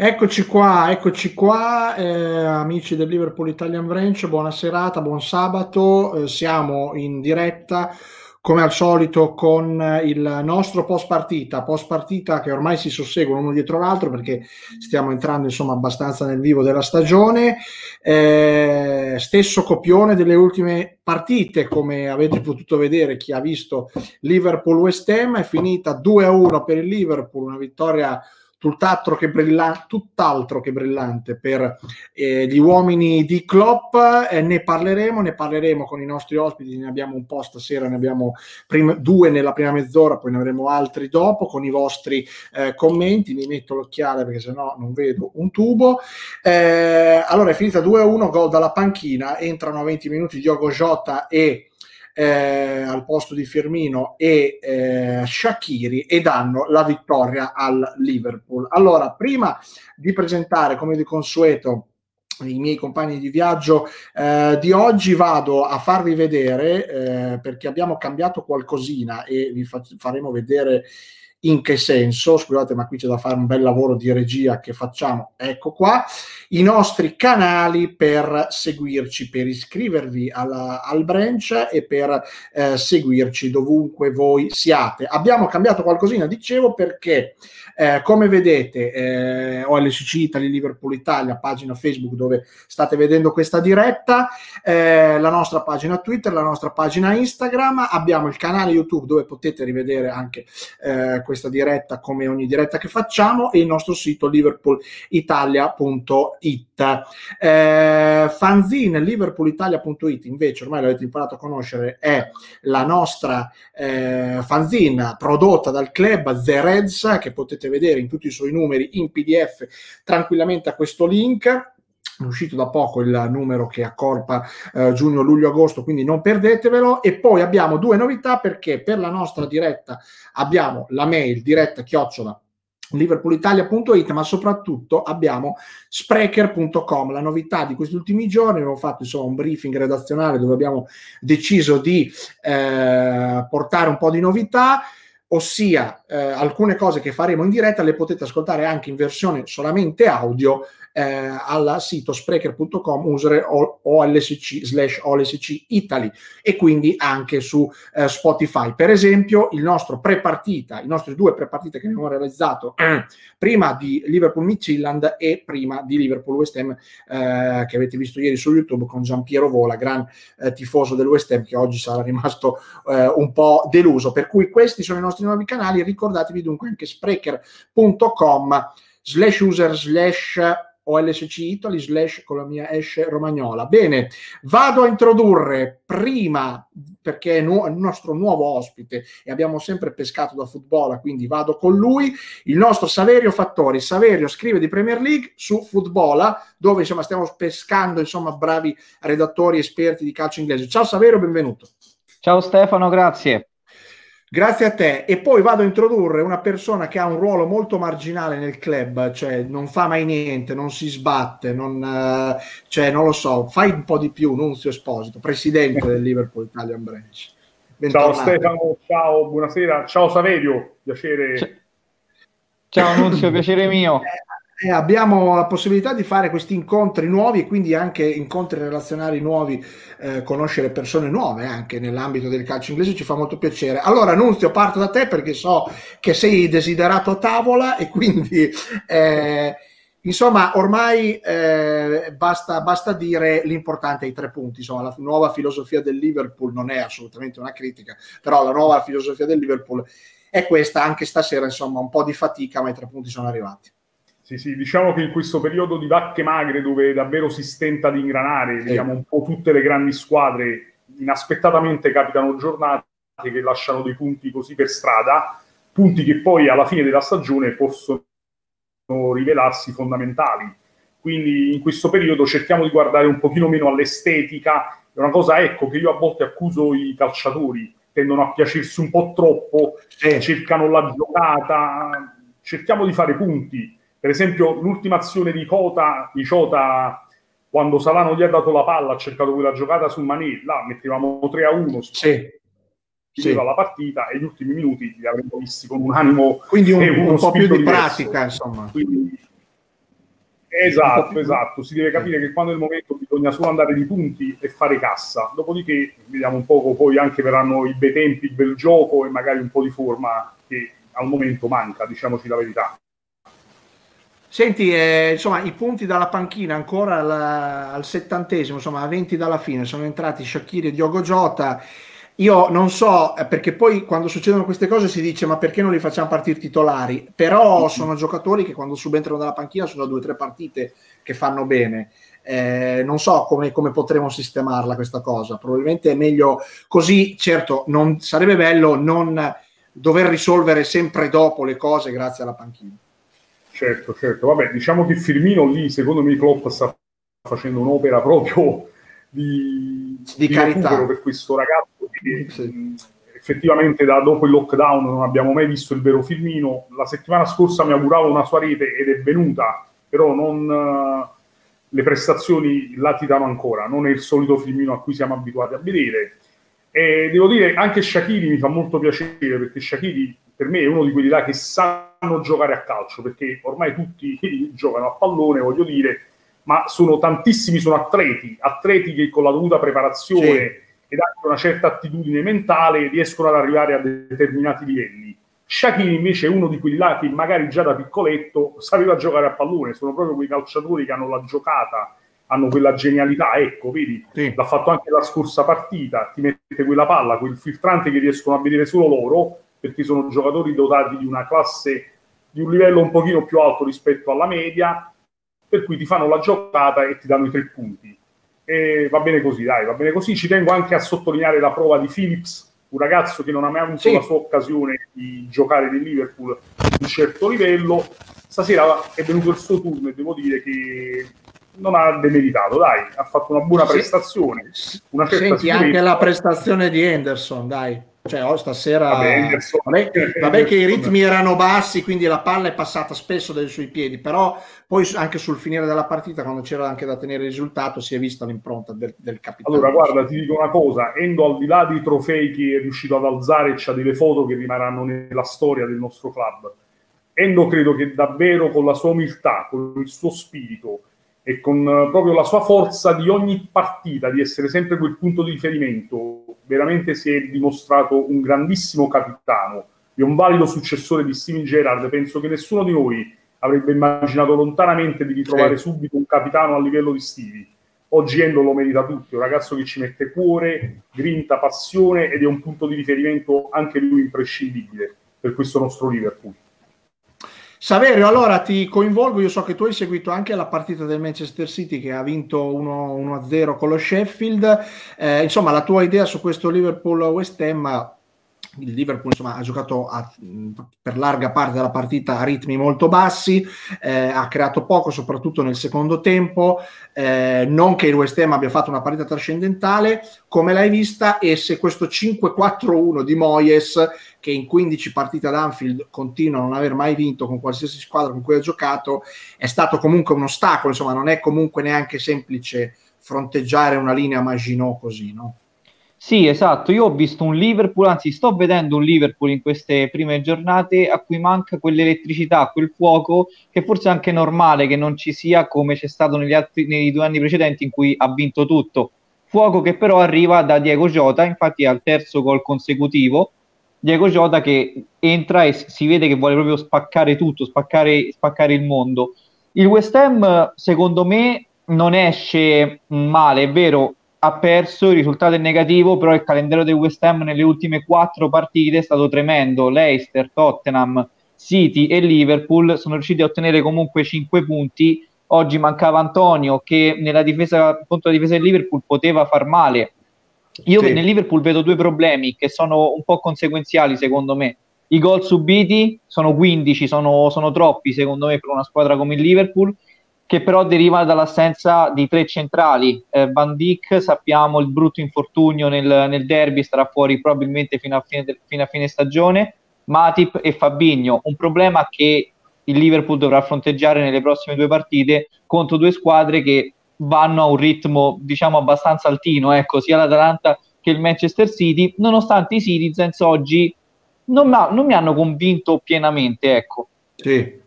Eccoci qua, eccoci qua, eh, amici del Liverpool Italian Branch, buona serata, buon sabato, eh, siamo in diretta come al solito con il nostro post partita, post partita che ormai si susseguono uno dietro l'altro perché stiamo entrando insomma abbastanza nel vivo della stagione, eh, stesso copione delle ultime partite come avete potuto vedere chi ha visto Liverpool West Ham è finita 2-1 per il Liverpool, una vittoria tutt'altro che, brilla- tutt'altro che brillante per eh, gli uomini di Klopp. Eh, ne parleremo, ne parleremo con i nostri ospiti. Ne abbiamo un po' stasera, ne abbiamo prim- due nella prima mezz'ora, poi ne avremo altri dopo con i vostri eh, commenti. Mi metto l'occhiale perché sennò non vedo un tubo. Eh, allora è finita 2-1, gol dalla panchina. Entrano a 20 minuti Diogo Jota e eh, al posto di Firmino e eh, Shakiri e danno la vittoria al Liverpool. Allora, prima di presentare come di consueto i miei compagni di viaggio eh, di oggi vado a farvi vedere eh, perché abbiamo cambiato qualcosina e vi fa- faremo vedere in che senso? Scusate, ma qui c'è da fare un bel lavoro di regia che facciamo. Ecco qua i nostri canali per seguirci, per iscrivervi alla, al branch e per eh, seguirci dovunque voi siate. Abbiamo cambiato qualcosina, dicevo, perché eh, come vedete eh, OLCC Italy Liverpool Italia, pagina Facebook dove state vedendo questa diretta, eh, la nostra pagina Twitter, la nostra pagina Instagram, abbiamo il canale YouTube dove potete rivedere anche eh, questa diretta come ogni diretta che facciamo e il nostro sito liverpoolitalia.it. Eh, fanzine liverpoolitalia.it invece ormai l'avete imparato a conoscere è la nostra eh, fanzine prodotta dal club The Reds che potete vedere in tutti i suoi numeri in PDF tranquillamente a questo link è uscito da poco il numero che accorpa eh, giugno, luglio, agosto, quindi non perdetevelo. E poi abbiamo due novità perché per la nostra diretta abbiamo la mail diretta chiocciola liverpoolitalia.it ma soprattutto abbiamo sprecher.com la novità di questi ultimi giorni abbiamo fatto insomma un briefing redazionale dove abbiamo deciso di eh, portare un po' di novità ossia eh, alcune cose che faremo in diretta le potete ascoltare anche in versione solamente audio eh, al sito sprecher.com user OLSC slash OLSC Italy e quindi anche su eh, Spotify. Per esempio, il nostro pre-partita, i nostri due pre-partite che abbiamo realizzato eh, prima di Liverpool Midtjylland e prima di Liverpool West Ham eh, che avete visto ieri su YouTube con Giampiero Vola, gran eh, tifoso del West Ham che oggi sarà rimasto eh, un po' deluso. Per cui questi sono i nostri nuovi canali, ricordatevi dunque anche sprecher.com slash user slash OLSC Italy slash con la mia esce romagnola. Bene, vado a introdurre prima, perché è nu- il nostro nuovo ospite e abbiamo sempre pescato da football, quindi vado con lui, il nostro Saverio Fattori. Saverio scrive di Premier League su Football, dove insomma stiamo pescando insomma bravi redattori esperti di calcio inglese. Ciao Saverio, benvenuto. Ciao Stefano, grazie. Grazie a te. E poi vado a introdurre una persona che ha un ruolo molto marginale nel club, cioè non fa mai niente, non si sbatte, non, uh, cioè, non lo so, fai un po' di più, Nunzio Esposito, presidente del Liverpool Italian Branch. Bentornato. Ciao Stefano, ciao, buonasera. Ciao Saverio, piacere. Ciao Nunzio, piacere mio. Eh, abbiamo la possibilità di fare questi incontri nuovi e quindi anche incontri relazionali nuovi, eh, conoscere persone nuove anche nell'ambito del calcio inglese ci fa molto piacere. Allora, Nunzio, parto da te perché so che sei desiderato a tavola e quindi eh, insomma ormai eh, basta, basta, dire l'importante ai tre punti. Insomma, la nuova filosofia del Liverpool non è assolutamente una critica, però la nuova filosofia del Liverpool è questa, anche stasera, insomma, un po' di fatica, ma i tre punti sono arrivati. Sì, sì, diciamo che in questo periodo di vacche magre dove davvero si stenta di ingranare, sì. vediamo un po' tutte le grandi squadre, inaspettatamente capitano giornate che lasciano dei punti così per strada, punti che poi alla fine della stagione possono rivelarsi fondamentali. Quindi in questo periodo cerchiamo di guardare un pochino meno all'estetica, è una cosa ecco che io a volte accuso i calciatori, tendono a piacersi un po' troppo, sì. cercano la giocata, cerchiamo di fare punti per esempio, l'ultima azione di Cota, di Ciota, quando Salano gli ha dato la palla, ha cercato quella giocata sul Manì, là mettevamo 3 a 1. Sì. Sì. la partita e gli ultimi minuti li avremmo visti con un animo quindi un, un po' più di pratica insomma quindi, Esatto, esatto, si deve capire che quando è il momento bisogna solo andare di punti e fare cassa, dopodiché vediamo un poco, poi anche verranno i bei tempi, il bel gioco e magari un po' di forma che al momento manca, diciamoci la verità. Senti, eh, insomma, i punti dalla panchina ancora al, al, settantesimo, insomma, a 20 dalla fine, sono entrati Shakiri e Diogo Jota. Io non so, eh, perché poi quando succedono queste cose si dice ma perché non li facciamo partire titolari? Però sono giocatori che quando subentrano dalla panchina sono due o tre partite che fanno bene. Eh, non so come, come, potremo sistemarla questa cosa. Probabilmente è meglio così. Certo, non, sarebbe bello non dover risolvere sempre dopo le cose grazie alla panchina. Certo, certo. Vabbè, diciamo che Firmino lì, secondo me, Klopp sta facendo un'opera proprio di, di, di carità per questo ragazzo che sì. effettivamente da dopo il lockdown non abbiamo mai visto il vero Firmino. La settimana scorsa mi auguravo una sua rete ed è venuta, però non, le prestazioni latitano ancora, non è il solito Firmino a cui siamo abituati a vedere. E devo dire, anche Shakiri mi fa molto piacere perché Shakiri per me è uno di quelli là che sanno giocare a calcio perché ormai tutti giocano a pallone, voglio dire, ma sono tantissimi, sono atleti, atleti che con la dovuta preparazione sì ed anche una certa attitudine mentale riescono ad arrivare a determinati livelli. Shakiri invece è uno di quelli là che magari già da piccoletto sapeva giocare a pallone, sono proprio quei calciatori che hanno la giocata, hanno quella genialità, ecco, vedi, sì. l'ha fatto anche la scorsa partita, ti mette quella palla, quel filtrante che riescono a vedere solo loro, perché sono giocatori dotati di una classe, di un livello un pochino più alto rispetto alla media, per cui ti fanno la giocata e ti danno i tre punti e va bene così, dai, va bene così. Ci tengo anche a sottolineare la prova di Phillips, un ragazzo che non ha mai avuto sì. la sua occasione di giocare nel Liverpool a un certo livello. Stasera è venuto il suo turno e devo dire che non ha demeritato, dai, ha fatto una buona prestazione. Una Senti anche la prestazione di Henderson, dai. Cioè, oh, stasera vabbè, vabbè, che i ritmi erano bassi, quindi la palla è passata spesso dai suoi piedi, però poi anche sul finire della partita, quando c'era anche da tenere il risultato, si è vista l'impronta del, del capitano. Allora, guarda, ti dico una cosa: Endo, al di là dei trofei che è riuscito ad alzare, c'ha delle foto che rimarranno nella storia del nostro club. Endo credo che davvero con la sua umiltà, con il suo spirito e con eh, proprio la sua forza di ogni partita, di essere sempre quel punto di riferimento, veramente si è dimostrato un grandissimo capitano e un valido successore di Steven Gerrard. Penso che nessuno di noi avrebbe immaginato lontanamente di ritrovare sì. subito un capitano a livello di Stevie. Oggi Endo lo merita tutto, è un ragazzo che ci mette cuore, grinta, passione ed è un punto di riferimento anche lui imprescindibile per questo nostro Liverpool. Saverio, allora ti coinvolgo, io so che tu hai seguito anche la partita del Manchester City che ha vinto 1-0 con lo Sheffield, eh, insomma la tua idea su questo Liverpool-West Ham il Liverpool insomma, ha giocato a, per larga parte della partita a ritmi molto bassi, eh, ha creato poco, soprattutto nel secondo tempo. Eh, non che il West Ham abbia fatto una partita trascendentale, come l'hai vista? E se questo 5-4-1 di Moyes, che in 15 partite ad Anfield continua a non aver mai vinto con qualsiasi squadra con cui ha giocato, è stato comunque un ostacolo, insomma, non è comunque neanche semplice fronteggiare una linea Maginot così, no? Sì, esatto. Io ho visto un Liverpool, anzi, sto vedendo un Liverpool in queste prime giornate a cui manca quell'elettricità, quel fuoco che forse è anche normale che non ci sia come c'è stato negli altri, nei due anni precedenti in cui ha vinto tutto. Fuoco che però arriva da Diego Jota, infatti al terzo gol consecutivo. Diego Jota che entra e si vede che vuole proprio spaccare tutto, spaccare, spaccare il mondo. Il West Ham, secondo me, non esce male, è vero, ha perso, il risultato è negativo, però il calendario del West Ham nelle ultime quattro partite è stato tremendo. Leicester, Tottenham, City e Liverpool sono riusciti a ottenere comunque 5 punti. Oggi mancava Antonio che nella difesa contro la difesa del Liverpool poteva far male. Io sì. nel Liverpool vedo due problemi che sono un po' conseguenziali secondo me. I gol subiti sono 15, sono, sono troppi secondo me per una squadra come il Liverpool che però deriva dall'assenza di tre centrali. Eh, Van Dijk, sappiamo il brutto infortunio nel, nel derby, starà fuori probabilmente fino a, fine, fino a fine stagione. Matip e Fabigno, un problema che il Liverpool dovrà fronteggiare nelle prossime due partite contro due squadre che vanno a un ritmo diciamo abbastanza altino, ecco, sia l'Atalanta che il Manchester City, nonostante i Citizens oggi non, non mi hanno convinto pienamente, ecco. Sì,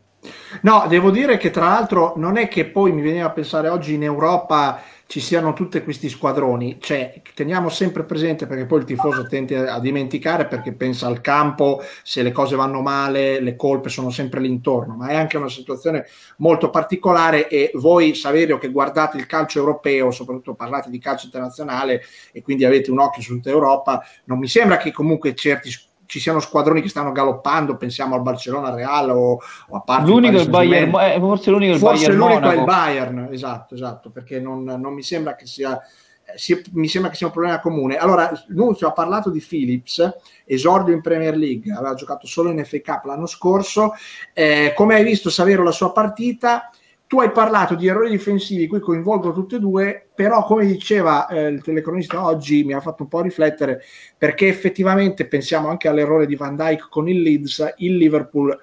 No, devo dire che tra l'altro non è che poi mi veniva a pensare oggi in Europa ci siano tutti questi squadroni, cioè teniamo sempre presente perché poi il tifoso tende a dimenticare perché pensa al campo, se le cose vanno male, le colpe sono sempre l'intorno, ma è anche una situazione molto particolare e voi Saverio che guardate il calcio europeo, soprattutto parlate di calcio internazionale e quindi avete un occhio su tutta Europa, non mi sembra che comunque certi ci siano squadroni che stanno galoppando, pensiamo al Barcellona Real o, o a parte l'unico il Bayern, eh, forse l'unico, forse il Bayern l'unico è il Bayern, esatto, esatto, perché non, non mi sembra che sia eh, si, mi sembra che sia un problema comune. Allora, Nunzio ha parlato di Phillips, esordio in Premier League, aveva giocato solo in FA Cup l'anno scorso. Eh, come hai visto, Savero, la sua partita? Tu hai parlato di errori difensivi, qui coinvolgo tutti e due, però come diceva eh, il telecronista oggi mi ha fatto un po' riflettere perché effettivamente pensiamo anche all'errore di Van Dyke con il Leeds, il Liverpool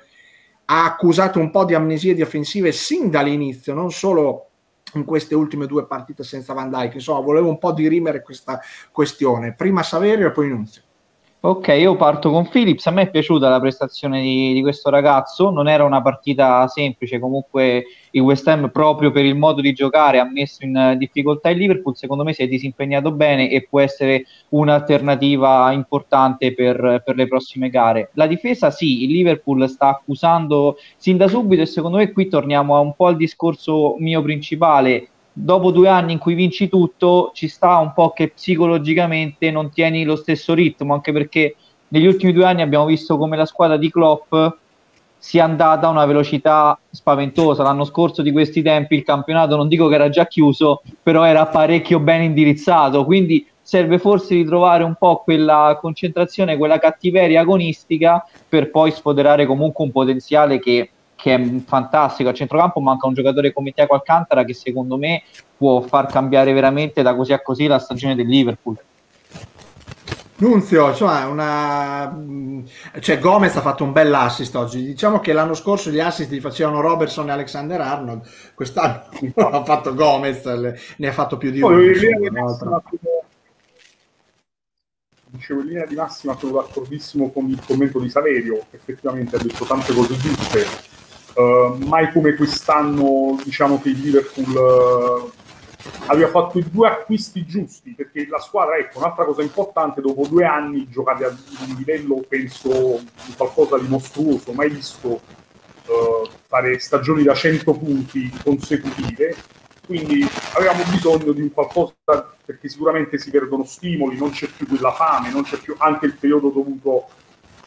ha accusato un po' di amnesie difensive sin dall'inizio, non solo in queste ultime due partite senza Van Dyke, insomma volevo un po' dirimere questa questione, prima Saverio e poi Nunzio. Ok, io parto con Phillips. A me è piaciuta la prestazione di, di, questo ragazzo. Non era una partita semplice. Comunque, il West Ham, proprio per il modo di giocare, ha messo in difficoltà il Liverpool. Secondo me si è disimpegnato bene e può essere un'alternativa importante per, per le prossime gare. La difesa, sì, il Liverpool sta accusando sin da subito. E secondo me, qui torniamo un po' al discorso mio principale dopo due anni in cui vinci tutto, ci sta un po' che psicologicamente non tieni lo stesso ritmo, anche perché negli ultimi due anni abbiamo visto come la squadra di Klopp sia andata a una velocità spaventosa. L'anno scorso di questi tempi il campionato non dico che era già chiuso, però era parecchio ben indirizzato, quindi serve forse ritrovare un po' quella concentrazione, quella cattiveria agonistica per poi sfoderare comunque un potenziale che che è fantastico. A centrocampo manca un giocatore come Tiago Alcantara che secondo me può far cambiare veramente da così a così la stagione del Liverpool. Nunzio, insomma, una... cioè, Gomez ha fatto un bel assist oggi. Diciamo che l'anno scorso gli assist li facevano Robertson e Alexander Arnold, quest'anno ha fatto Gomez, ne ha fatto più di uno. Dicevo in linea di massima sono d'accordissimo con il commento di Saverio, effettivamente ha detto tante cose giuste Uh, mai come quest'anno diciamo che il Liverpool uh, aveva fatto i due acquisti giusti perché la squadra, ecco, un'altra cosa importante, dopo due anni giocate a un livello, penso, di qualcosa di mostruoso, mai visto uh, fare stagioni da 100 punti consecutive, quindi avevamo bisogno di un qualcosa perché sicuramente si perdono stimoli, non c'è più quella fame, non c'è più anche il periodo dovuto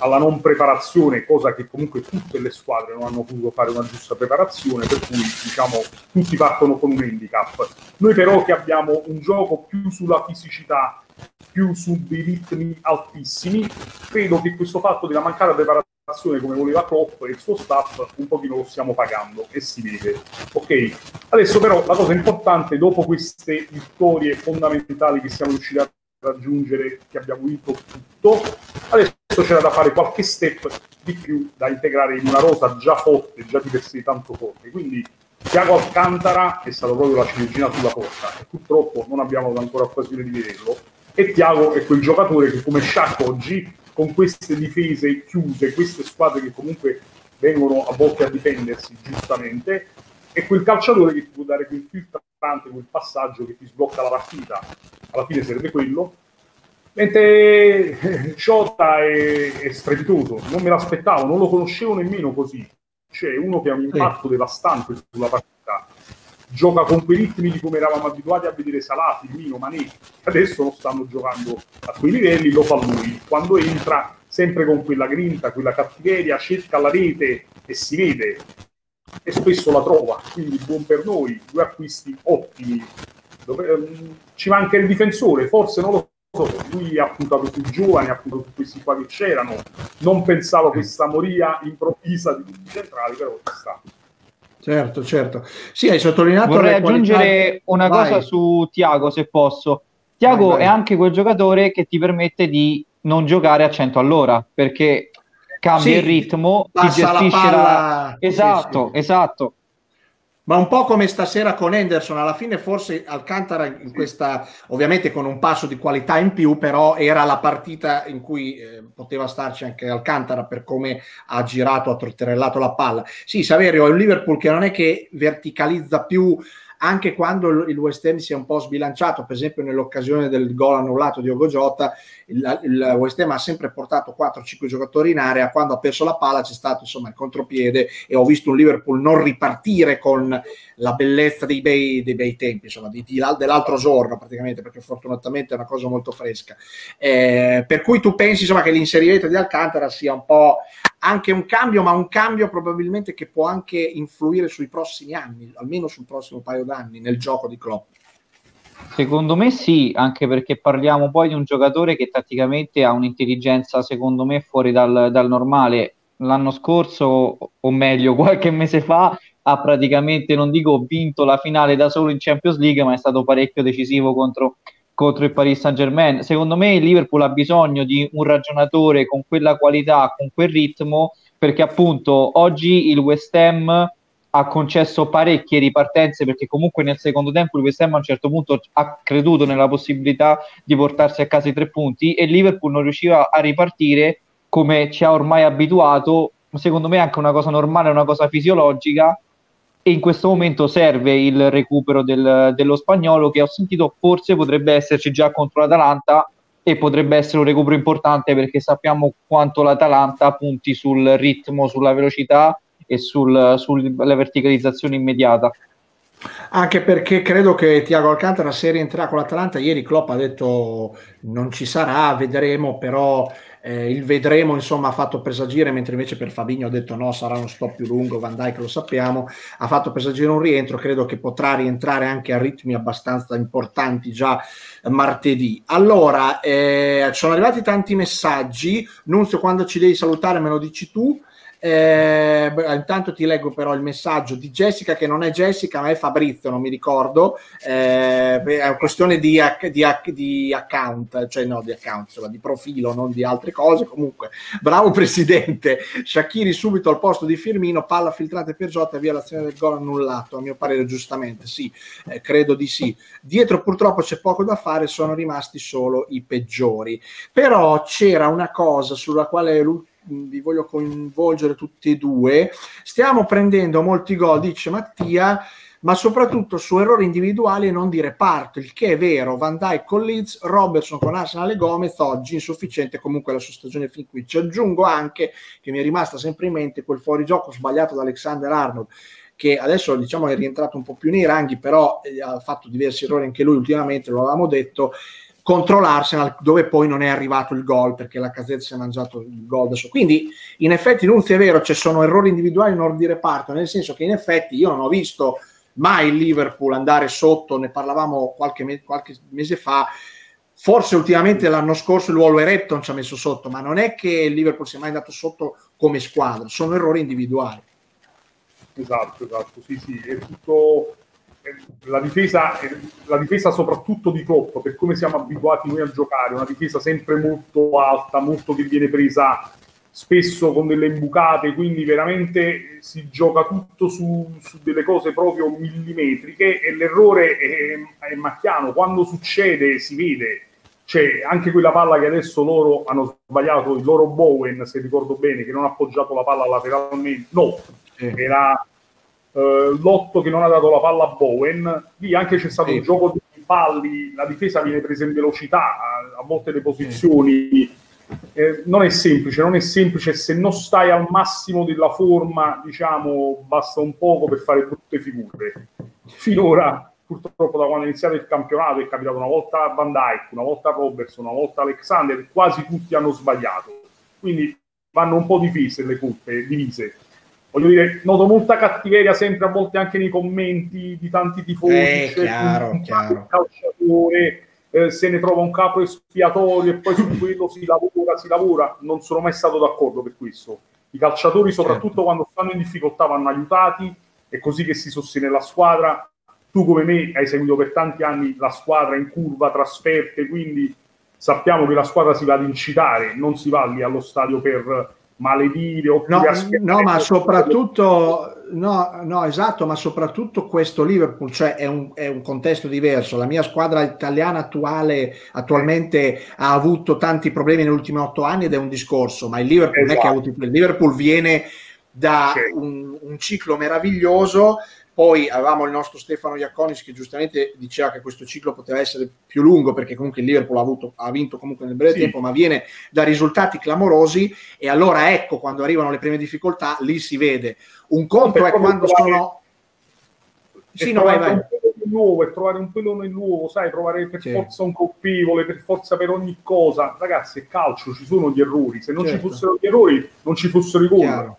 alla non preparazione, cosa che comunque tutte le squadre non hanno potuto fare una giusta preparazione, per cui diciamo tutti partono con un handicap. Noi però che abbiamo un gioco più sulla fisicità, più su dei ritmi altissimi, credo che questo fatto della mancata preparazione come voleva Klopp e il suo staff un pochino lo stiamo pagando e si vede. Ok, adesso però la cosa importante dopo queste vittorie fondamentali che siamo riusciti a raggiungere, che abbiamo vinto tutto, adesso c'era da fare qualche step di più da integrare in una rosa già forte, già di per sé tanto forte. Quindi Tiago Alcantara è stato proprio la ciliegina sulla porta e purtroppo non abbiamo ancora occasione di vederlo. E Tiago è quel giocatore che come Sciacco oggi, con queste difese chiuse, queste squadre che comunque vengono a volte a difendersi giustamente, è quel calciatore che ti può dare quel filtrante, quel passaggio che ti sblocca la partita. Alla fine sarebbe quello Mentre Ciota è, è strepitoso, non me l'aspettavo, non lo conoscevo nemmeno così. C'è uno che ha un impatto sì. devastante sulla partita. Gioca con quei ritmi di come eravamo abituati a vedere Salati, Mino, Mané. Adesso non stanno giocando a quei livelli, lo fa lui. Quando entra, sempre con quella grinta, quella cattiveria, cerca la rete e si vede. E spesso la trova, quindi buon per noi. Due acquisti ottimi. Dove, um, ci manca il difensore, forse non lo lui ha puntato sui giovani, ha puntato su questi qua che c'erano. Non pensavo a questa moria improvvisa di tutti i centrali, però ci sta. Certo, certo. Sì, hai sottolineato. Vorrei aggiungere qualità... una Vai. cosa su Tiago, se posso. Tiago è anche quel giocatore che ti permette di non giocare a 100 all'ora, perché cambia sì, il ritmo, ti gestisce la... la... Esatto, sì, sì. esatto Ma un po' come stasera con Henderson, alla fine forse Alcantara in questa, ovviamente con un passo di qualità in più, però era la partita in cui eh, poteva starci anche Alcantara per come ha girato, ha trotterellato la palla. Sì, Saverio è un Liverpool che non è che verticalizza più anche quando il West Ham si è un po' sbilanciato, per esempio nell'occasione del gol annullato di Ogo Jota, il, il West Ham ha sempre portato 4-5 giocatori in area, quando ha perso la palla c'è stato insomma il contropiede e ho visto un Liverpool non ripartire con la bellezza dei bei, dei bei tempi, insomma, di, di, dell'altro giorno praticamente, perché fortunatamente è una cosa molto fresca. Eh, per cui tu pensi insomma che l'inserimento di Alcantara sia un po' anche un cambio, ma un cambio probabilmente che può anche influire sui prossimi anni, almeno sul prossimo paio d'anni nel gioco di Klopp. Secondo me sì, anche perché parliamo poi di un giocatore che tatticamente ha un'intelligenza, secondo me, fuori dal, dal normale. L'anno scorso, o meglio, qualche mese fa, ha praticamente, non dico vinto la finale da solo in Champions League, ma è stato parecchio decisivo contro contro il Paris Saint Germain. Secondo me il Liverpool ha bisogno di un ragionatore con quella qualità, con quel ritmo, perché appunto oggi il West Ham ha concesso parecchie ripartenze perché comunque nel secondo tempo il West Ham a un certo punto ha creduto nella possibilità di portarsi a casa i tre punti e Liverpool non riusciva a ripartire come ci ha ormai abituato secondo me è anche una cosa normale, una cosa fisiologica e in questo momento serve il recupero del, dello spagnolo che ho sentito forse potrebbe esserci già contro l'Atalanta e potrebbe essere un recupero importante perché sappiamo quanto l'Atalanta punti sul ritmo, sulla velocità e sul, sulla verticalizzazione immediata. Anche perché credo che Tiago Alcantara se rientrerà con l'Atalanta, ieri Klopp ha detto non ci sarà, vedremo, però eh, il vedremo insomma ha fatto presagire, mentre invece per Fabigno ha detto no, sarà uno stop più lungo, Van Dijk lo sappiamo, ha fatto presagire un rientro, credo che potrà rientrare anche a ritmi abbastanza importanti già martedì. Allora, eh, sono arrivati tanti messaggi, Nunzio quando ci devi salutare me lo dici tu, eh, intanto ti leggo però il messaggio di Jessica, che non è Jessica, ma è Fabrizio, non mi ricordo. Eh, è una questione di, di, di, account, cioè no, di account, insomma, di profilo, non di altre cose. Comunque, bravo presidente. Shakiri subito al posto di Firmino, palla filtrata per Jota, via l'azione del gol annullato. A mio parere, giustamente, sì, eh, credo di sì. Dietro purtroppo c'è poco da fare, sono rimasti solo i peggiori. Però c'era una cosa sulla quale vi voglio coinvolgere tutti e due. Stiamo prendendo molti gol, dice Mattia, ma soprattutto su errori individuali e non di reparto, il che è vero. Van Dijk con Leeds, Robertson con Arsenal e Gomez, oggi insufficiente comunque la sua stagione fin qui. Ci aggiungo anche che mi è rimasta sempre in mente quel fuorigioco sbagliato da Alexander Arnold che adesso diciamo è rientrato un po' più nei ranghi, però eh, ha fatto diversi errori anche lui ultimamente, lo avevamo detto, contro l'Arsenal dove poi non è arrivato il gol perché la casetta si è mangiato il gol adesso. Quindi in effetti Nunzi è vero, ci sono errori individuali in ordine di reparto, nel senso che in effetti io non ho visto mai il Liverpool andare sotto, ne parlavamo qualche, me- qualche mese fa, forse ultimamente l'anno scorso il Wolverhampton ci ha messo sotto, ma non è che il Liverpool sia mai andato sotto come squadra, sono errori individuali. Esatto, esatto, sì, sì, è tutto la difesa, la difesa soprattutto di Klopp, per come siamo abituati noi a giocare, una difesa sempre molto alta, molto che viene presa spesso con delle imbucate, quindi veramente si gioca tutto su, su delle cose proprio millimetriche e l'errore è, è, macchiano, quando succede si vede, c'è anche quella palla che adesso loro hanno sbagliato, il loro Bowen, se ricordo bene, che non ha appoggiato la palla lateralmente, no, era eh, Lotto che non ha dato la palla a Bowen, lì anche c'è stato sì. un gioco di palli, la difesa viene presa in velocità a, a molte le posizioni. Eh, non è semplice, non è semplice se non stai al massimo della forma, diciamo, basta un poco per fare brutte figure. Finora, purtroppo, da quando è iniziato il campionato è capitato una volta a Van Dyke, una volta a Robertson, una volta a Alexander, quasi tutti hanno sbagliato. Quindi vanno un po' divise le colpe, divise voglio dire, noto molta cattiveria sempre a volte anche nei commenti di tanti tifosi. Eh, cioè, chiaro, chiaro. calciatore eh, se ne trova un capo espiatorio e poi su quello si lavora, si lavora. Non sono mai stato d'accordo per questo. I calciatori, soprattutto certo. quando stanno in difficoltà, vanno aiutati. È così che si sostiene la squadra. Tu, come me, hai seguito per tanti anni la squadra in curva, trasferte, quindi sappiamo che la squadra si va ad incitare, non si va lì allo stadio per maledire. No, no, ma soprattutto, no, no, esatto, ma soprattutto questo Liverpool, cioè è un, è un, contesto diverso. La mia squadra italiana attuale attualmente ha avuto tanti problemi negli ultimi otto anni ed è un discorso, ma il Liverpool esatto. non è che ha avuto il Liverpool viene da un, un ciclo meraviglioso poi avevamo il nostro Stefano Iaconis che giustamente diceva che questo ciclo poteva essere più lungo perché comunque il Liverpool ha, avuto, ha vinto comunque nel breve sì. tempo, ma viene da risultati clamorosi e allora ecco quando arrivano le prime difficoltà, lì si vede. Un conto è quando sono... Sì, no, vai, vai. Un nuovo e trovare un pelone nuovo, sai, trovare per sì. forza un colpevole, per forza per ogni cosa. Ragazzi, è calcio, ci sono gli errori. Se non certo. ci fossero gli errori, non ci fossero i gol.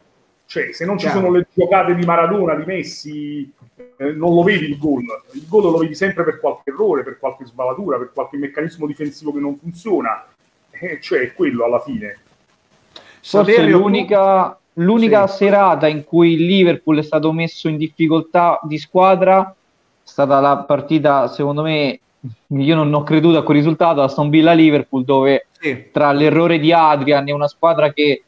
Cioè, se non ci Chiaro. sono le giocate di Maradona, di Messi, eh, non lo vedi il gol. Il gol lo vedi sempre per qualche errore, per qualche sbavatura, per qualche meccanismo difensivo che non funziona. Eh, cioè, è quello alla fine. Forse l'unica, l'unica sì. serata in cui il Liverpool è stato messo in difficoltà di squadra è stata la partita, secondo me, io non ho creduto a quel risultato, Aston Villa-Liverpool, dove sì. tra l'errore di Adrian e una squadra che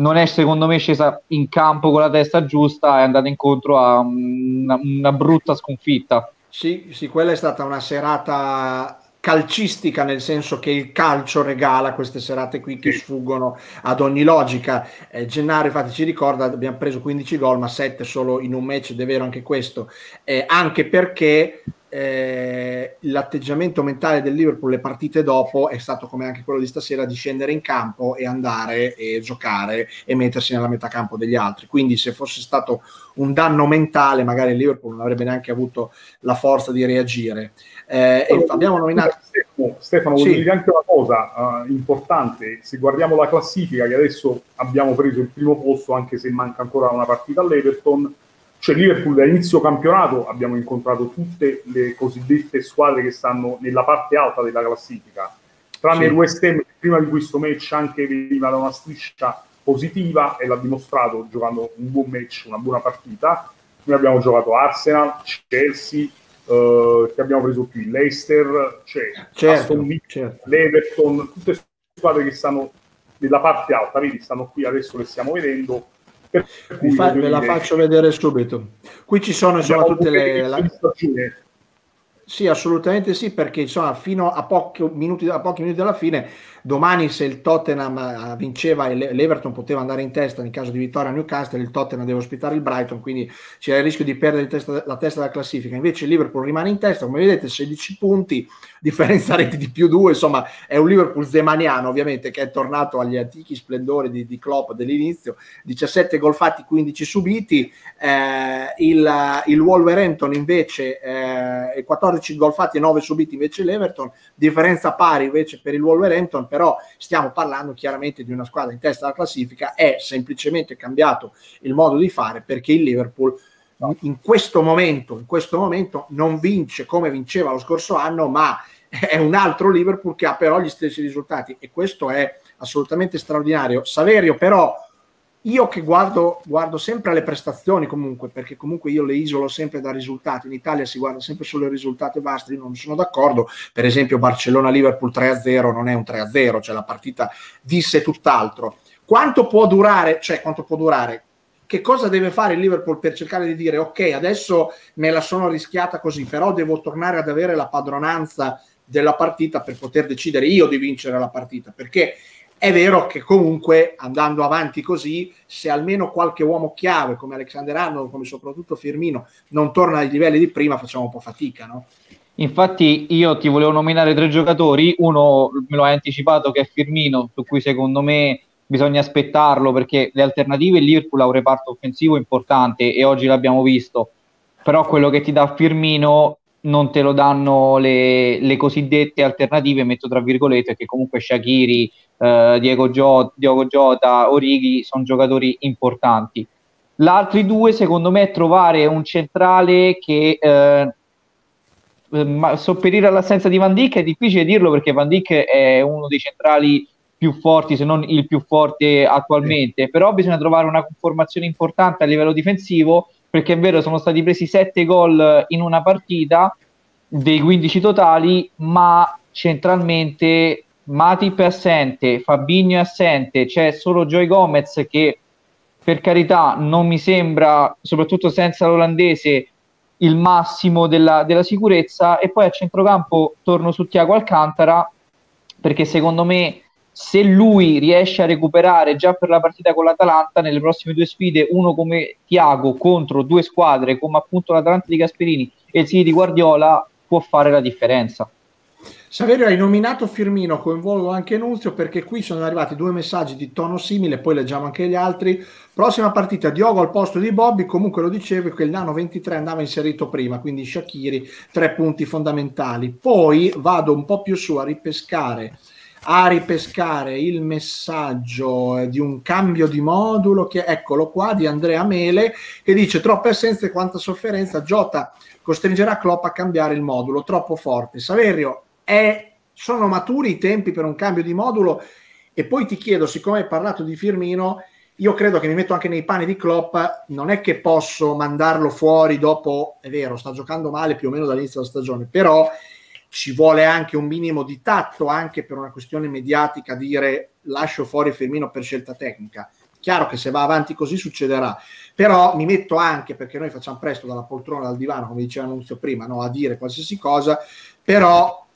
non è secondo me scesa in campo con la testa giusta, è andata incontro a una, una brutta sconfitta. Sì, sì, quella è stata una serata calcistica nel senso che il calcio regala queste serate qui che sfuggono ad ogni logica. Eh, Gennaro infatti ci ricorda abbiamo preso 15 gol ma 7 solo in un match ed è vero anche questo, eh, anche perché eh, l'atteggiamento mentale del Liverpool le partite dopo è stato come anche quello di stasera di scendere in campo e andare e giocare e mettersi nella metà campo degli altri. Quindi se fosse stato un danno mentale magari il Liverpool non avrebbe neanche avuto la forza di reagire. Eh, e abbiamo nominato Stefano, Stefano sì. dire anche una cosa uh, importante. Se guardiamo la classifica che adesso abbiamo preso il primo posto anche se manca ancora una partita all'Everton cioè Liverpool da inizio campionato abbiamo incontrato tutte le cosiddette squadre che stanno nella parte alta della classifica, tranne sì. il West Ham che prima di questo match anche veniva da una striscia positiva e l'ha dimostrato giocando un buon match, una buona partita. Noi abbiamo giocato Arsenal, Chelsea, eh, che abbiamo preso qui, Leicester, cioè certo, Aston Villa, certo. l'Everton, tutte squadre che stanno nella parte alta, vedi, stanno qui adesso che stiamo vedendo fa, ve la faccio vedere subito. Qui ci sono insomma, tutte le... La... Sì, assolutamente sì, perché insomma, fino a pochi minuti, a pochi minuti dalla fine Domani se il Tottenham eh, vinceva e l'Everton poteva andare in testa in caso di vittoria a Newcastle, il Tottenham deve ospitare il Brighton, quindi c'è il rischio di perdere testa, la testa della classifica. Invece il Liverpool rimane in testa, come vedete 16 punti, differenza reti di più 2, insomma è un Liverpool zemaniano ovviamente che è tornato agli antichi splendori di, di Klopp dell'inizio, 17 gol fatti, 15 subiti, eh, il, il Wolverhampton invece eh, 14 gol fatti e 9 subiti invece l'Everton, differenza pari invece per il Wolverhampton però stiamo parlando chiaramente di una squadra in testa alla classifica, è semplicemente cambiato il modo di fare perché il Liverpool in questo momento, in questo momento non vince come vinceva lo scorso anno, ma è un altro Liverpool che ha però gli stessi risultati e questo è assolutamente straordinario. Saverio però io che guardo, guardo sempre alle prestazioni comunque, perché comunque io le isolo sempre da risultati, in Italia si guarda sempre solo i risultati e basta, io non sono d'accordo, per esempio Barcellona-Liverpool 3-0 non è un 3-0, cioè la partita disse tutt'altro. Quanto può durare, cioè quanto può durare? Che cosa deve fare il Liverpool per cercare di dire ok, adesso me la sono rischiata così, però devo tornare ad avere la padronanza della partita per poter decidere io di vincere la partita, perché è vero che comunque andando avanti così, se almeno qualche uomo chiave come Alexander Arnold, come soprattutto Firmino, non torna ai livelli di prima, facciamo un po' fatica, no? Infatti io ti volevo nominare tre giocatori, uno me lo hai anticipato che è Firmino, su cui secondo me bisogna aspettarlo perché le alternative Liverpool ha un reparto offensivo importante e oggi l'abbiamo visto, però quello che ti dà Firmino non te lo danno le, le cosiddette alternative, metto tra virgolette, che comunque Shakiri, eh, Diego, Gio, Diego Giota, Orighi sono giocatori importanti. L'altri due, secondo me, è trovare un centrale che eh, ma sopperire all'assenza di Van Dijk è difficile dirlo perché Van Dijk è uno dei centrali più forti, se non il più forte attualmente, però bisogna trovare una conformazione importante a livello difensivo perché è vero, sono stati presi 7 gol in una partita dei 15 totali, ma centralmente Matip è assente, Fabinho è assente, c'è solo Joy Gomez che per carità non mi sembra, soprattutto senza l'olandese, il massimo della, della sicurezza. E poi a centrocampo torno su Tiago Alcantara perché secondo me se lui riesce a recuperare già per la partita con l'Atalanta nelle prossime due sfide uno come Tiago contro due squadre come appunto l'Atalanta di Gasperini e il City di Guardiola può fare la differenza Saverio hai nominato Firmino, coinvolgo anche Nunzio perché qui sono arrivati due messaggi di tono simile, poi leggiamo anche gli altri. Prossima partita Diogo al posto di Bobby, comunque lo dicevo che il nano 23 andava inserito prima, quindi Shakiri, tre punti fondamentali. Poi vado un po' più su a ripescare a ripescare il messaggio di un cambio di modulo che eccolo qua di Andrea Mele che dice troppe assenze e quanta sofferenza. Jota costringerà Klopp a cambiare il modulo troppo forte. Saverio è, sono maturi i tempi per un cambio di modulo? E poi ti chiedo, siccome hai parlato di Firmino, io credo che mi metto anche nei panni di Klopp, non è che posso mandarlo fuori dopo, è vero, sta giocando male più o meno dall'inizio della stagione, però ci vuole anche un minimo di tatto, anche per una questione mediatica, dire lascio fuori Firmino per scelta tecnica. Chiaro che se va avanti così succederà, però mi metto anche, perché noi facciamo presto dalla poltrona, dal divano, come diceva Annunzio prima, no, a dire qualsiasi cosa, però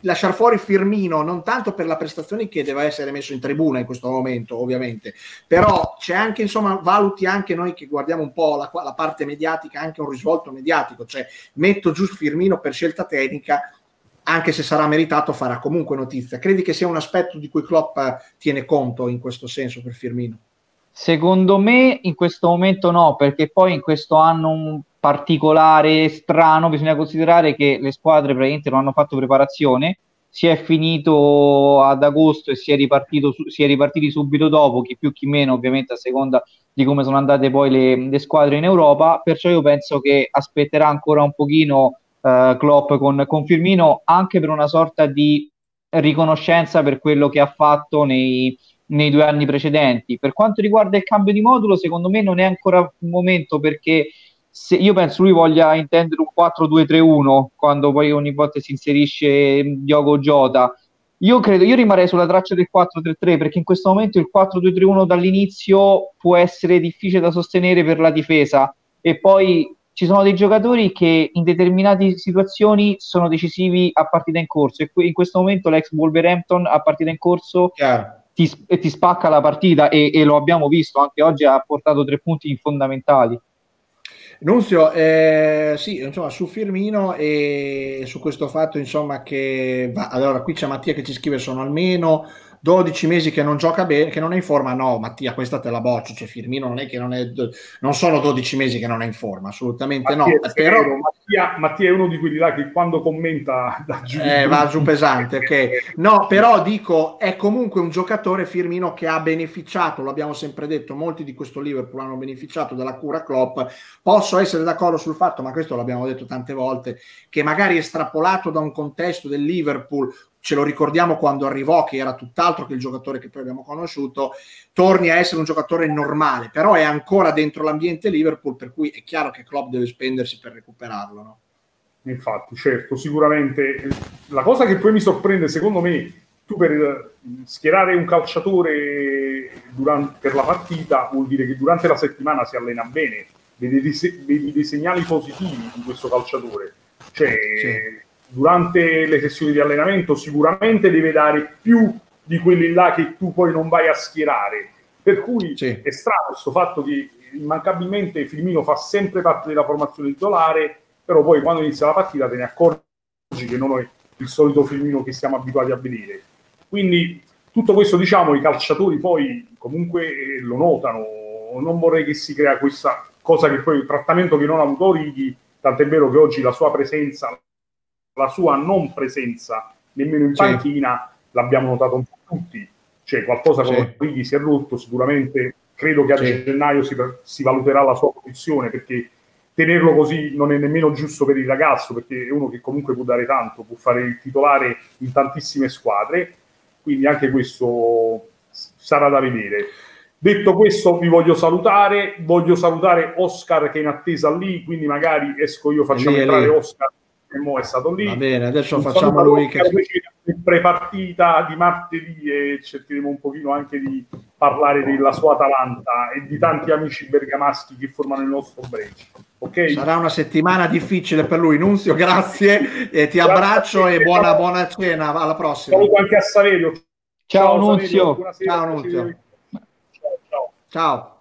lasciare fuori Firmino non tanto per la prestazione che deve essere messo in tribuna in questo momento ovviamente però c'è anche insomma valuti anche noi che guardiamo un po' la, la parte mediatica anche un risvolto mediatico cioè metto giù Firmino per scelta tecnica anche se sarà meritato farà comunque notizia. Credi che sia un aspetto di cui Klopp tiene conto in questo senso per Firmino? Secondo me in questo momento no, perché poi in questo anno particolare, strano, bisogna considerare che le squadre praticamente non hanno fatto preparazione, si è finito ad agosto e si è, ripartito, si è ripartiti subito dopo, chi più chi meno ovviamente a seconda di come sono andate poi le, le squadre in Europa, perciò io penso che aspetterà ancora un pochino uh, Klopp con, con Firmino anche per una sorta di riconoscenza per quello che ha fatto nei, nei due anni precedenti. Per quanto riguarda il cambio di modulo, secondo me non è ancora un momento perché se io penso lui voglia intendere un 4-2-3-1 quando poi ogni volta si inserisce Diogo Jota. Io credo, io rimarrei sulla traccia del 4-3-3 perché in questo momento il 4-2-3-1 dall'inizio può essere difficile da sostenere per la difesa e poi ci sono dei giocatori che in determinate situazioni sono decisivi a partita in corso e in questo momento l'ex Wolverhampton a partita in corso ti, ti, spacca la partita e, e lo abbiamo visto anche oggi ha portato tre punti fondamentali. Nunzio, eh, sì, insomma, su Firmino e su questo fatto, insomma, che va, allora qui c'è Mattia che ci scrive sono almeno 12 mesi che non gioca bene, che non è in forma, no Mattia, questa te la boccio, cioè Firmino non è che non è, non sono 12 mesi che non è in forma, assolutamente Mattia, no. Però... Mattia, Mattia, è uno di quelli là che quando commenta da giù, eh, va giù pesante, ok. No, però dico, è comunque un giocatore Firmino che ha beneficiato, l'abbiamo sempre detto, molti di questo Liverpool hanno beneficiato della cura Klopp, posso essere d'accordo sul fatto, ma questo l'abbiamo detto tante volte, che magari estrapolato da un contesto del Liverpool ce lo ricordiamo quando arrivò, che era tutt'altro che il giocatore che poi abbiamo conosciuto, torni a essere un giocatore normale, però è ancora dentro l'ambiente Liverpool, per cui è chiaro che Klopp deve spendersi per recuperarlo. No? Infatti, certo, sicuramente. La cosa che poi mi sorprende, secondo me, tu per eh, schierare un calciatore durante, per la partita vuol dire che durante la settimana si allena bene, vedi, vedi dei segnali positivi di questo calciatore. Cioè, sì durante le sessioni di allenamento sicuramente deve dare più di quelli là che tu poi non vai a schierare. Per cui sì. è strano questo fatto che immancabilmente Firmino fa sempre parte della formazione titolare, però poi quando inizia la partita te ne accorgi che non è il solito Firmino che siamo abituati a vedere. Quindi tutto questo diciamo i calciatori poi comunque eh, lo notano, non vorrei che si crea questa cosa che poi il trattamento che non ha avuto Righi, tant'è vero che oggi la sua presenza la sua non presenza nemmeno in panchina sì. l'abbiamo notato un po' tutti. Cioè qualcosa con sì. Righi si è rotto, sicuramente credo che a sì. gennaio si, si, valuterà la sua posizione perché tenerlo così non è nemmeno giusto per il ragazzo perché è uno che comunque può dare tanto, può fare il titolare in tantissime squadre, quindi anche questo sarà da vedere. Detto questo, vi voglio salutare. Voglio salutare Oscar che è in attesa lì, quindi magari esco io, facciamo lì, entrare lì. Oscar Mo è stato lì. Va bene, adesso un facciamo lui che... prepartita di martedì e cercheremo un pochino anche di parlare della sua Atalanta e di tanti amici bergamaschi che formano il nostro Brescia. Okay? Sarà una settimana difficile per lui. Nunzio, grazie, e ti grazie abbraccio e buona, buona, cena. Alla prossima. Saluto anche a Saverio. Ciao, ciao Nunzio. Ciao Nunzio. Ciao, ciao.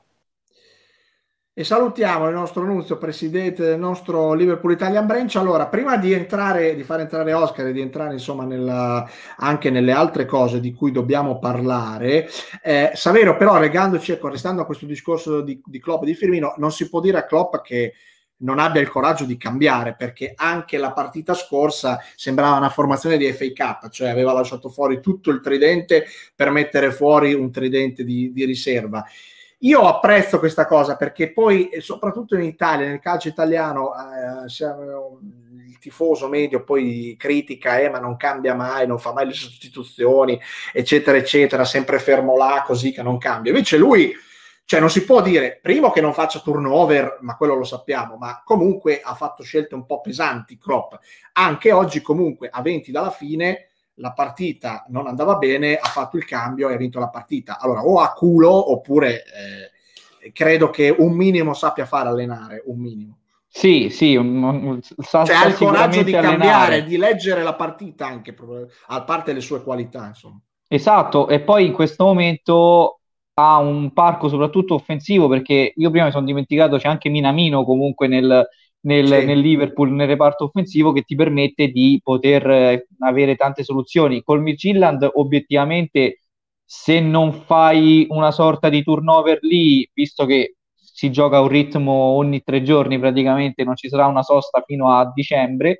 E salutiamo il nostro Nunzio, presidente del nostro Liverpool Italian Branch. Allora, prima di entrare, di far entrare Oscar e di entrare insomma nella, anche nelle altre cose di cui dobbiamo parlare, eh, Saverio, però, legandoci, ecco, restando a questo discorso di, di Klopp e di Firmino, non si può dire a Klopp che non abbia il coraggio di cambiare perché anche la partita scorsa sembrava una formazione di FA Cup, cioè aveva lasciato fuori tutto il tridente per mettere fuori un tridente di, di riserva. Io apprezzo questa cosa perché poi, soprattutto in Italia, nel calcio italiano, eh, il tifoso medio poi critica, eh, ma non cambia mai, non fa mai le sostituzioni, eccetera, eccetera, sempre fermo là, così che non cambia. Invece lui, cioè non si può dire, primo che non faccia turnover, ma quello lo sappiamo, ma comunque ha fatto scelte un po' pesanti, Crop. Anche oggi comunque, a 20 dalla fine, la partita non andava bene, ha fatto il cambio e ha vinto la partita. Allora, o a culo oppure eh, credo che un minimo sappia fare allenare, un minimo. Sì, sì, un, un, sa, cioè, ha il coraggio di allenare. cambiare, di leggere la partita anche, a parte le sue qualità, insomma. Esatto, e poi in questo momento ha un parco soprattutto offensivo perché io prima mi sono dimenticato c'è anche Minamino comunque nel, nel, sì. nel, Liverpool, nel reparto offensivo, che ti permette di poter eh, avere tante soluzioni. Col Midtjylland, obiettivamente, se non fai una sorta di turnover lì, visto che si gioca a un ritmo ogni tre giorni praticamente, non ci sarà una sosta fino a dicembre,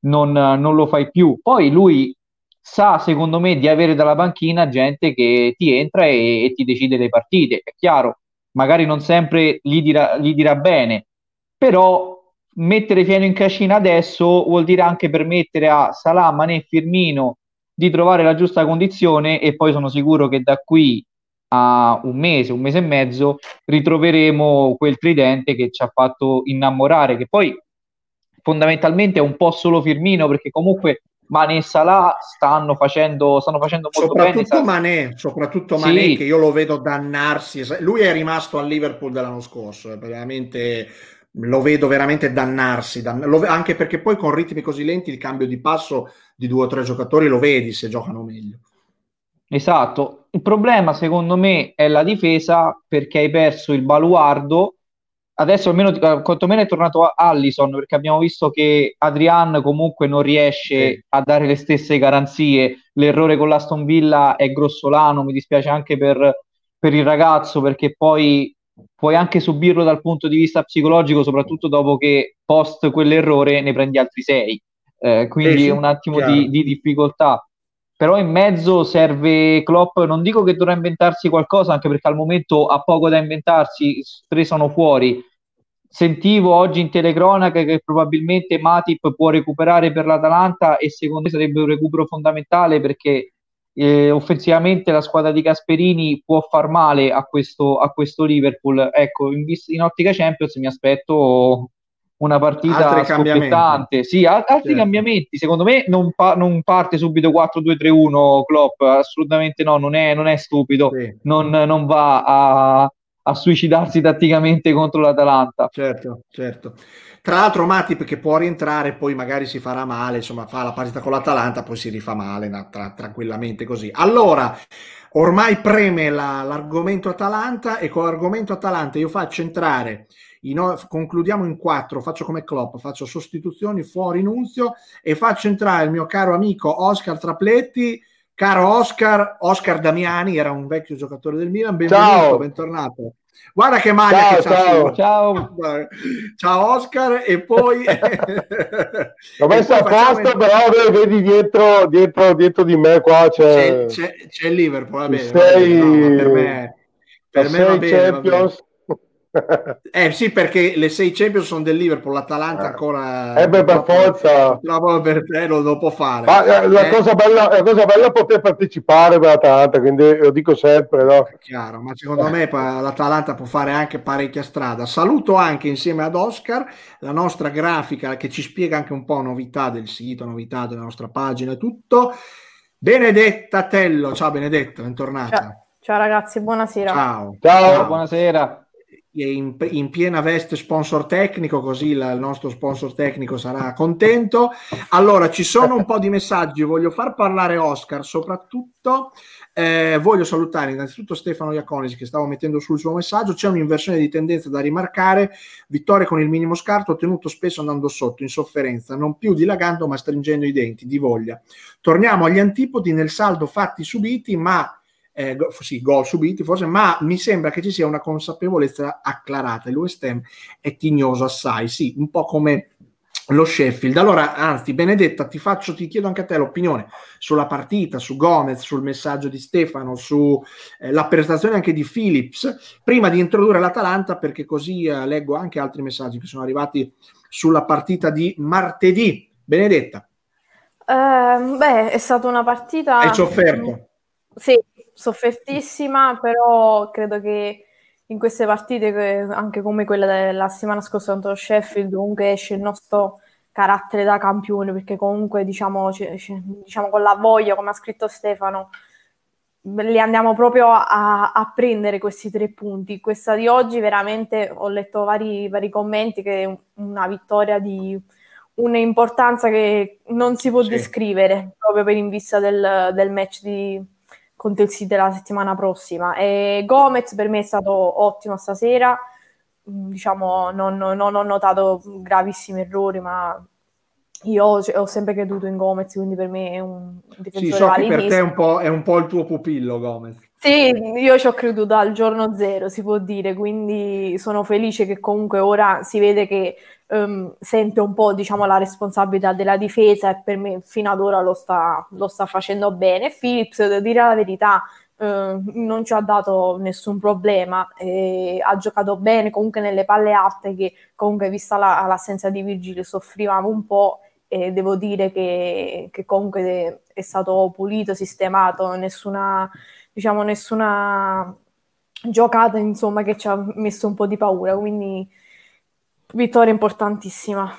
non, non lo fai più. Poi lui sa, secondo me, di avere dalla panchina gente che ti entra e, e ti decide le partite. È chiaro, magari non sempre gli dirà, gli dirà bene, però mettere Fieno in cascina adesso vuol dire anche permettere a Salah, Mané e Firmino di trovare la giusta condizione e poi sono sicuro che da qui a un mese, un mese e mezzo ritroveremo quel tridente che ci ha fatto innamorare, che poi fondamentalmente è un po' solo Firmino perché comunque Mané e Salah stanno facendo, stanno facendo molto soprattutto bene. Mané, soprattutto Mané sì. che io lo vedo dannarsi. Lui è rimasto al Liverpool dell'anno scorso, è veramente lo vedo veramente dannarsi, dann- lo, anche perché poi con ritmi così lenti il cambio di passo di due o tre giocatori lo vedi se giocano meglio. Esatto, il problema secondo me è la difesa perché hai perso il baluardo, adesso almeno quantomeno è tornato Allison perché abbiamo visto che Adrian comunque non riesce sì. a dare le stesse garanzie, l'errore con l'Aston Villa è grossolano, mi dispiace anche per, per il ragazzo perché poi puoi anche subirlo dal punto di vista psicologico, soprattutto dopo che post quell'errore ne prendi altri sei. Eh, quindi eh sì, un attimo di, di, difficoltà. Però in mezzo serve Klopp, non dico che dovrà inventarsi qualcosa, anche perché al momento ha poco da inventarsi, tre sono fuori. Sentivo oggi in telecronaca che probabilmente Matip può recuperare per l'Atalanta e secondo me sarebbe un recupero fondamentale perché eh, offensivamente la squadra di Gasperini può far male a questo, a questo Liverpool. Ecco, in, in, ottica Champions mi aspetto una partita scoppiettante. Sì, al- altri certo. cambiamenti. Secondo me non, pa- non, parte subito 4-2-3-1 Klopp, assolutamente no, non è, non è stupido, sì. non, non, va a, a suicidarsi tatticamente contro l'Atalanta. Certo, certo. Tra l'altro Matip che può rientrare, poi magari si farà male, insomma fa la partita con l'Atalanta, poi si rifà male tra, tranquillamente così. Allora, ormai preme la, l'argomento Atalanta e con l'argomento Atalanta io faccio entrare, in, concludiamo in quattro, faccio come Klopp, faccio sostituzioni fuori Nunzio e faccio entrare il mio caro amico Oscar Trapletti. Caro Oscar, Oscar Damiani era un vecchio giocatore del Milan, benvenuto, Ciao. bentornato. Guarda che maglia ciao, che ciao, ciao. ciao Oscar e poi l'ho messo a posto facciamo... però vedi dietro, dietro, dietro di me qua c'è, c'è, c'è, c'è il Liverpool va bene, sei... va bene. No, per me, per me va bene, va bene. Eh sì, perché le sei Champions sono del Liverpool, l'Atalanta eh. ancora... Eh beh, per forza... Per te lo, lo può fare. Ma eh, la, eh. cosa bella, la cosa bella è poter partecipare per l'Atalanta, quindi lo dico sempre, no? È chiaro, ma secondo me l'Atalanta può fare anche parecchia strada. Saluto anche insieme ad Oscar la nostra grafica che ci spiega anche un po' novità del sito, novità della nostra pagina e tutto. Benedetta Tello, ciao Benedetta, bentornata. Ciao, ciao ragazzi, buonasera. Ciao. Ciao, ciao. buonasera in, in, piena veste sponsor tecnico, così il, il nostro sponsor tecnico sarà contento. Allora, ci sono un po' di messaggi, voglio far parlare Oscar, soprattutto eh, voglio salutare innanzitutto Stefano Iaconisi che stavo mettendo sul suo messaggio. C'è un'inversione di tendenza da rimarcare. Vittoria con il minimo scarto, ottenuto spesso andando sotto, in sofferenza, non più dilagando ma stringendo i denti, di voglia. Torniamo agli antipodi nel saldo fatti subiti, ma eh, go, sì, gol subiti forse, ma mi sembra che ci sia una consapevolezza acclarata. Il West Ham è tignoso assai, sì, un po' come lo Sheffield. Allora, anzi, Benedetta, ti faccio, ti chiedo anche a te l'opinione sulla partita, su Gomez, sul messaggio di Stefano, sulla eh, prestazione anche di Phillips, prima di introdurre l'Atalanta, perché così eh, leggo anche altri messaggi che sono arrivati sulla partita di martedì. Benedetta. Uh, beh, è stata una partita... Hai sofferto? Sì, soffertissima, però credo che in queste partite, anche come quella della settimana scorsa contro Sheffield, comunque esce il nostro carattere da campione, perché comunque diciamo, c- c- diciamo con la voglia, come ha scritto Stefano, li andiamo proprio a, a, prendere questi tre punti. Questa di oggi veramente ho letto vari, vari commenti che è una vittoria di un'importanza che non si può sì. descrivere proprio per in vista del, del match di, contro il City la settimana prossima. E Gomez per me è stato ottimo stasera, mm, diciamo non, non, non ho notato gravissimi errori, ma io ho sempre creduto in Gomez, quindi per me è un difensore Sì, so che per te è un, po', è un po' il tuo pupillo Gomez. Sì, io ci ho creduto dal giorno zero, si può dire, quindi sono felice che comunque ora si vede che um, sente un po' diciamo, la responsabilità della difesa e per me fino ad ora lo sta, lo sta facendo bene. Phillips, devo dire la verità, uh, non ci ha dato nessun problema, eh, ha giocato bene comunque nelle palle alte che comunque vista la, l'assenza di Virgilio soffrivamo un po' e devo dire che, che comunque è stato pulito, sistemato, nessuna, diciamo, nessuna giocata insomma che ci ha messo un po' di paura, quindi vittoria importantissima.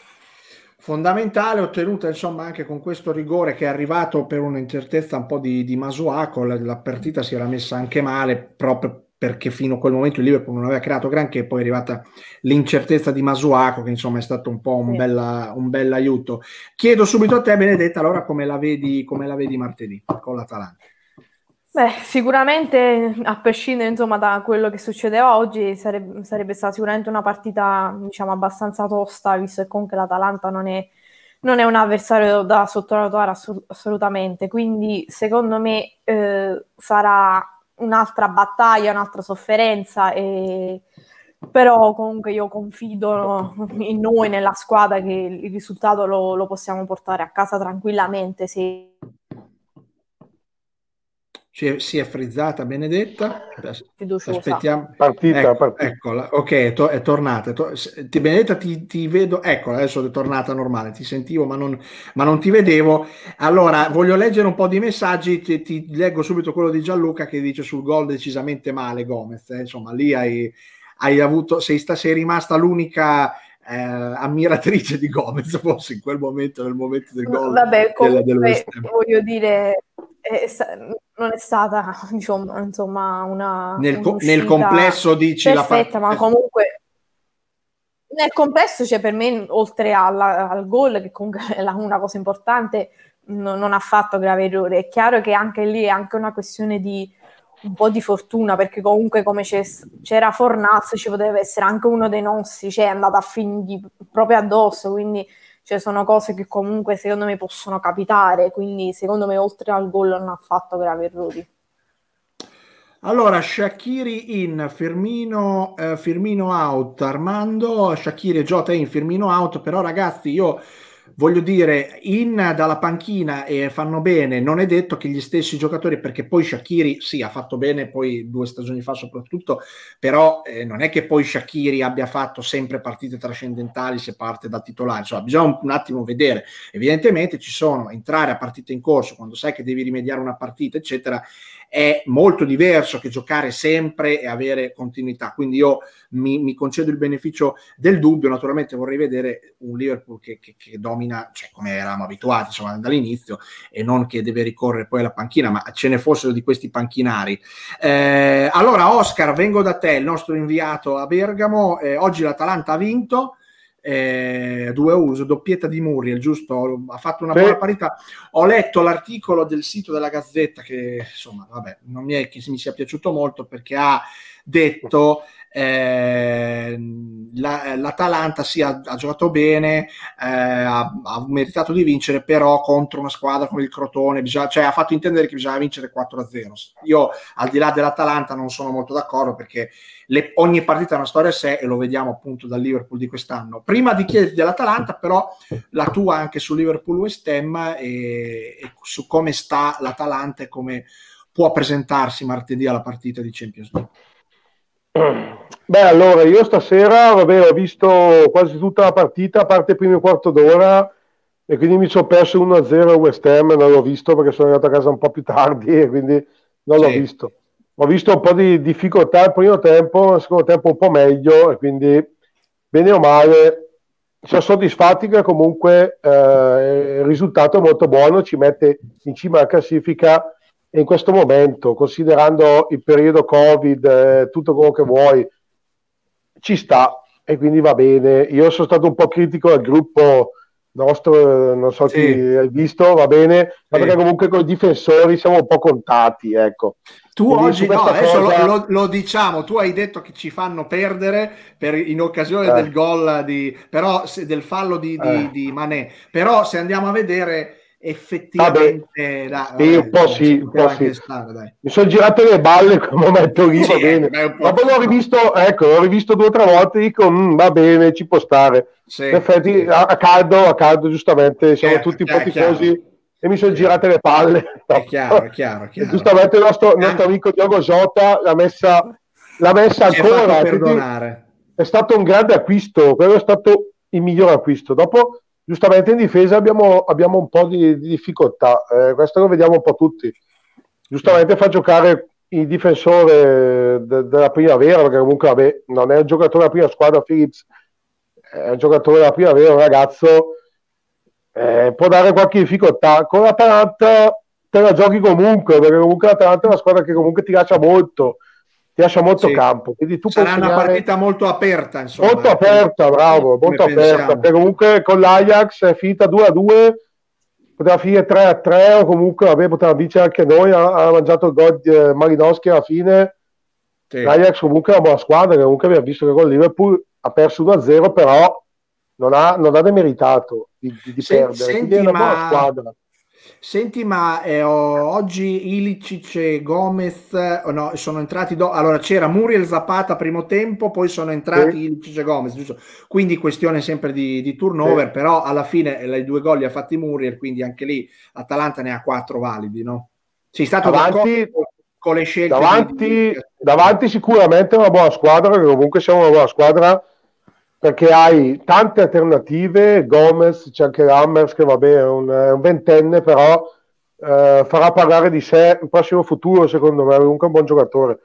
Fondamentale, ottenuta insomma anche con questo rigore che è arrivato per un'incertezza un po' di, di Masuaco, la, la partita si era messa anche male proprio perché fino a quel momento il Liverpool non aveva creato granché, poi è arrivata l'incertezza di Masuaco che insomma è stato un po' un, sì. bella, un bel aiuto. Chiedo subito a te Benedetta allora come la vedi, come la vedi martedì con l'Atalanta? Beh, sicuramente, a prescindere insomma, da quello che succedeva oggi, sarebbe, sarebbe, stata sicuramente una partita diciamo, abbastanza tosta, visto che comunque l'Atalanta non è, non è un avversario da sottovalutare assolut- assolutamente. Quindi, secondo me, eh, sarà un'altra battaglia, un'altra sofferenza. E... Però comunque io confido in noi, nella squadra, che il risultato lo, lo possiamo portare a casa tranquillamente se si è frizzata Benedetta. Aspettiamo. Partita, ecco, partita. Eccola, ok, è, to- è tornata. To- ti, Benedetta, ti, ti, vedo. Ecco, adesso è tornata normale. Ti sentivo, ma non, ma non, ti vedevo. Allora, voglio leggere un po' di messaggi. Ti, ti leggo subito quello di Gianluca che dice sul gol decisamente male Gomez. Eh? Insomma, lì hai, hai avuto, sei, sta, sei rimasta l'unica. Eh, ammiratrice di Gomez forse in quel momento nel momento del gol Vabbè, comunque, voglio dire è, non è stata diciamo, insomma una nel, co- nel complesso dici perfetta, la parte... ma comunque nel complesso cioè per me oltre alla, al gol che comunque è una cosa importante no, non ha fatto grave errore. È chiaro che anche lì è anche una questione di un po' di fortuna perché comunque come c'era Fornaz ci poteva essere anche uno dei nostri cioè è andato a finire proprio addosso quindi cioè sono cose che comunque secondo me possono capitare, quindi secondo me oltre al gol non ha fatto gravi errori. Allora, Shakiri in, Firmino, eh, Firmino out, Armando, Shakiri e Jota in, Firmino out, però ragazzi io voglio dire, in dalla panchina e fanno bene, non è detto che gli stessi giocatori, perché poi Shakiri sì, ha fatto bene poi due stagioni fa soprattutto, però eh, non è che poi Shakiri abbia fatto sempre partite trascendentali se parte da titolare, insomma bisogna un, un attimo vedere, evidentemente ci sono entrare a partita in corso quando sai che devi rimediare una partita eccetera, è molto diverso che giocare sempre e avere continuità. Quindi io mi, mi concedo il beneficio del dubbio. Naturalmente vorrei vedere un Liverpool che, che, che domina, cioè come eravamo abituati insomma, dall'inizio, e non che deve ricorrere poi alla panchina, ma ce ne fossero di questi panchinari. Eh, allora, Oscar, vengo da te, il nostro inviato a Bergamo. Eh, oggi l'Atalanta ha vinto eh, 2-1, doppietta di Muriel, giusto? Ha fatto una sì. buona parità. Ho letto l'articolo del sito della Gazzetta che, insomma, vabbè, non mi è che mi sia piaciuto molto perché ha detto eh, la, l'Atalanta sì, ha, ha giocato bene, eh, ha, ha, meritato di vincere, però contro una squadra come il Crotone, bisogna, cioè ha fatto intendere che bisogna vincere 4-0. Io al di là dell'Atalanta non sono molto d'accordo perché le, ogni partita è una storia a sé e lo vediamo appunto dal Liverpool di quest'anno. Prima di chiederti dell'Atalanta, però la tua anche su Liverpool West Ham e, e su come sta l'Atalanta e come può presentarsi martedì alla partita di Champions League. Beh, allora io stasera vabbè, ho visto quasi tutta la partita, a parte il primo quarto d'ora, e quindi mi sono perso 1-0 a West Ham, non l'ho visto perché sono arrivato a casa un po' più tardi e quindi non l'ho visto. Ho visto un po' di difficoltà il primo tempo, il secondo tempo un po' meglio e quindi bene o male sono soddisfatti che comunque eh, il risultato è molto buono, ci mette in cima alla classifica e in questo momento, considerando il periodo Covid, eh, tutto quello che vuoi, ci sta e quindi va bene. Io sono stato un po' critico al gruppo nostro, non so sì. chi hai visto, va bene, ma perché comunque con i difensori siamo un po' contati, ecco. Tu Quindi oggi no, adesso cosa... lo, lo, lo, diciamo, tu hai detto che ci fanno perdere per, in occasione eh. del gol di, però, del fallo di, di, eh. di Manè, però se andiamo a vedere effettivamente da, sì, un po' sì, un po sì. Stare, mi sono girato le balle quel momento lì sì, va bene. dopo l'ho rivisto ecco l'ho rivisto due o tre volte dico mm, va bene ci può stare. Sì, in effetti a, a, caldo a caldo giustamente siamo chiaro, tutti un po' tifosi e mi sono girate le palle. È chiaro, è chiaro, chiaro. giustamente il nostro, il nostro amico Diogo Jota l'ha messa, l'ha messa ancora è stato un grande acquisto quello è stato il miglior acquisto. Dopo giustamente in difesa abbiamo, abbiamo un po' di, di difficoltà, eh, questo lo vediamo un po' tutti. Giustamente fa giocare il difensore de- della primavera, perché comunque vabbè, non è un giocatore della prima squadra, Phillips è un giocatore della primavera, un ragazzo, eh, può dare qualche difficoltà. Con l'Atalanta te la giochi comunque, perché comunque l'Atalanta è una squadra che comunque ti lascia molto ti lascia molto sì. campo. Quindi tu Sarà una partita molto aperta, insomma. Molto aperta, bravo, molto aperta. Perché comunque con l'Ajax è finita 2 a 2, poteva finire 3 a 3 o comunque vabbè, poteva vincere anche noi, ha, ha mangiato il gol di eh, Malinowski alla fine. Sì. L'Ajax comunque è una buona squadra, che comunque abbiamo visto che con Liverpool ha perso 1 a 0, però non ha, non ha demeritato di, di, di perdere. Senti, è una buona squadra Senti, ma eh, oggi Ilicic e Gomez oh no, sono entrati. Do- allora c'era Muriel Zapata primo tempo, poi sono entrati sì. Ilicic e Gomez, giusto? Quindi questione sempre di, di turnover, sì. però alla fine eh, i due gol li ha fatti Muriel, quindi anche lì Atalanta ne ha quattro validi, no? Sei stato davanti, con le scelte. Davanti, di... davanti sicuramente una buona squadra, perché comunque siamo una buona squadra perché hai tante alternative, Gomez, c'è anche Hammers che è un, è un ventenne, però eh, farà parlare di sé il prossimo futuro secondo me, è comunque un buon giocatore.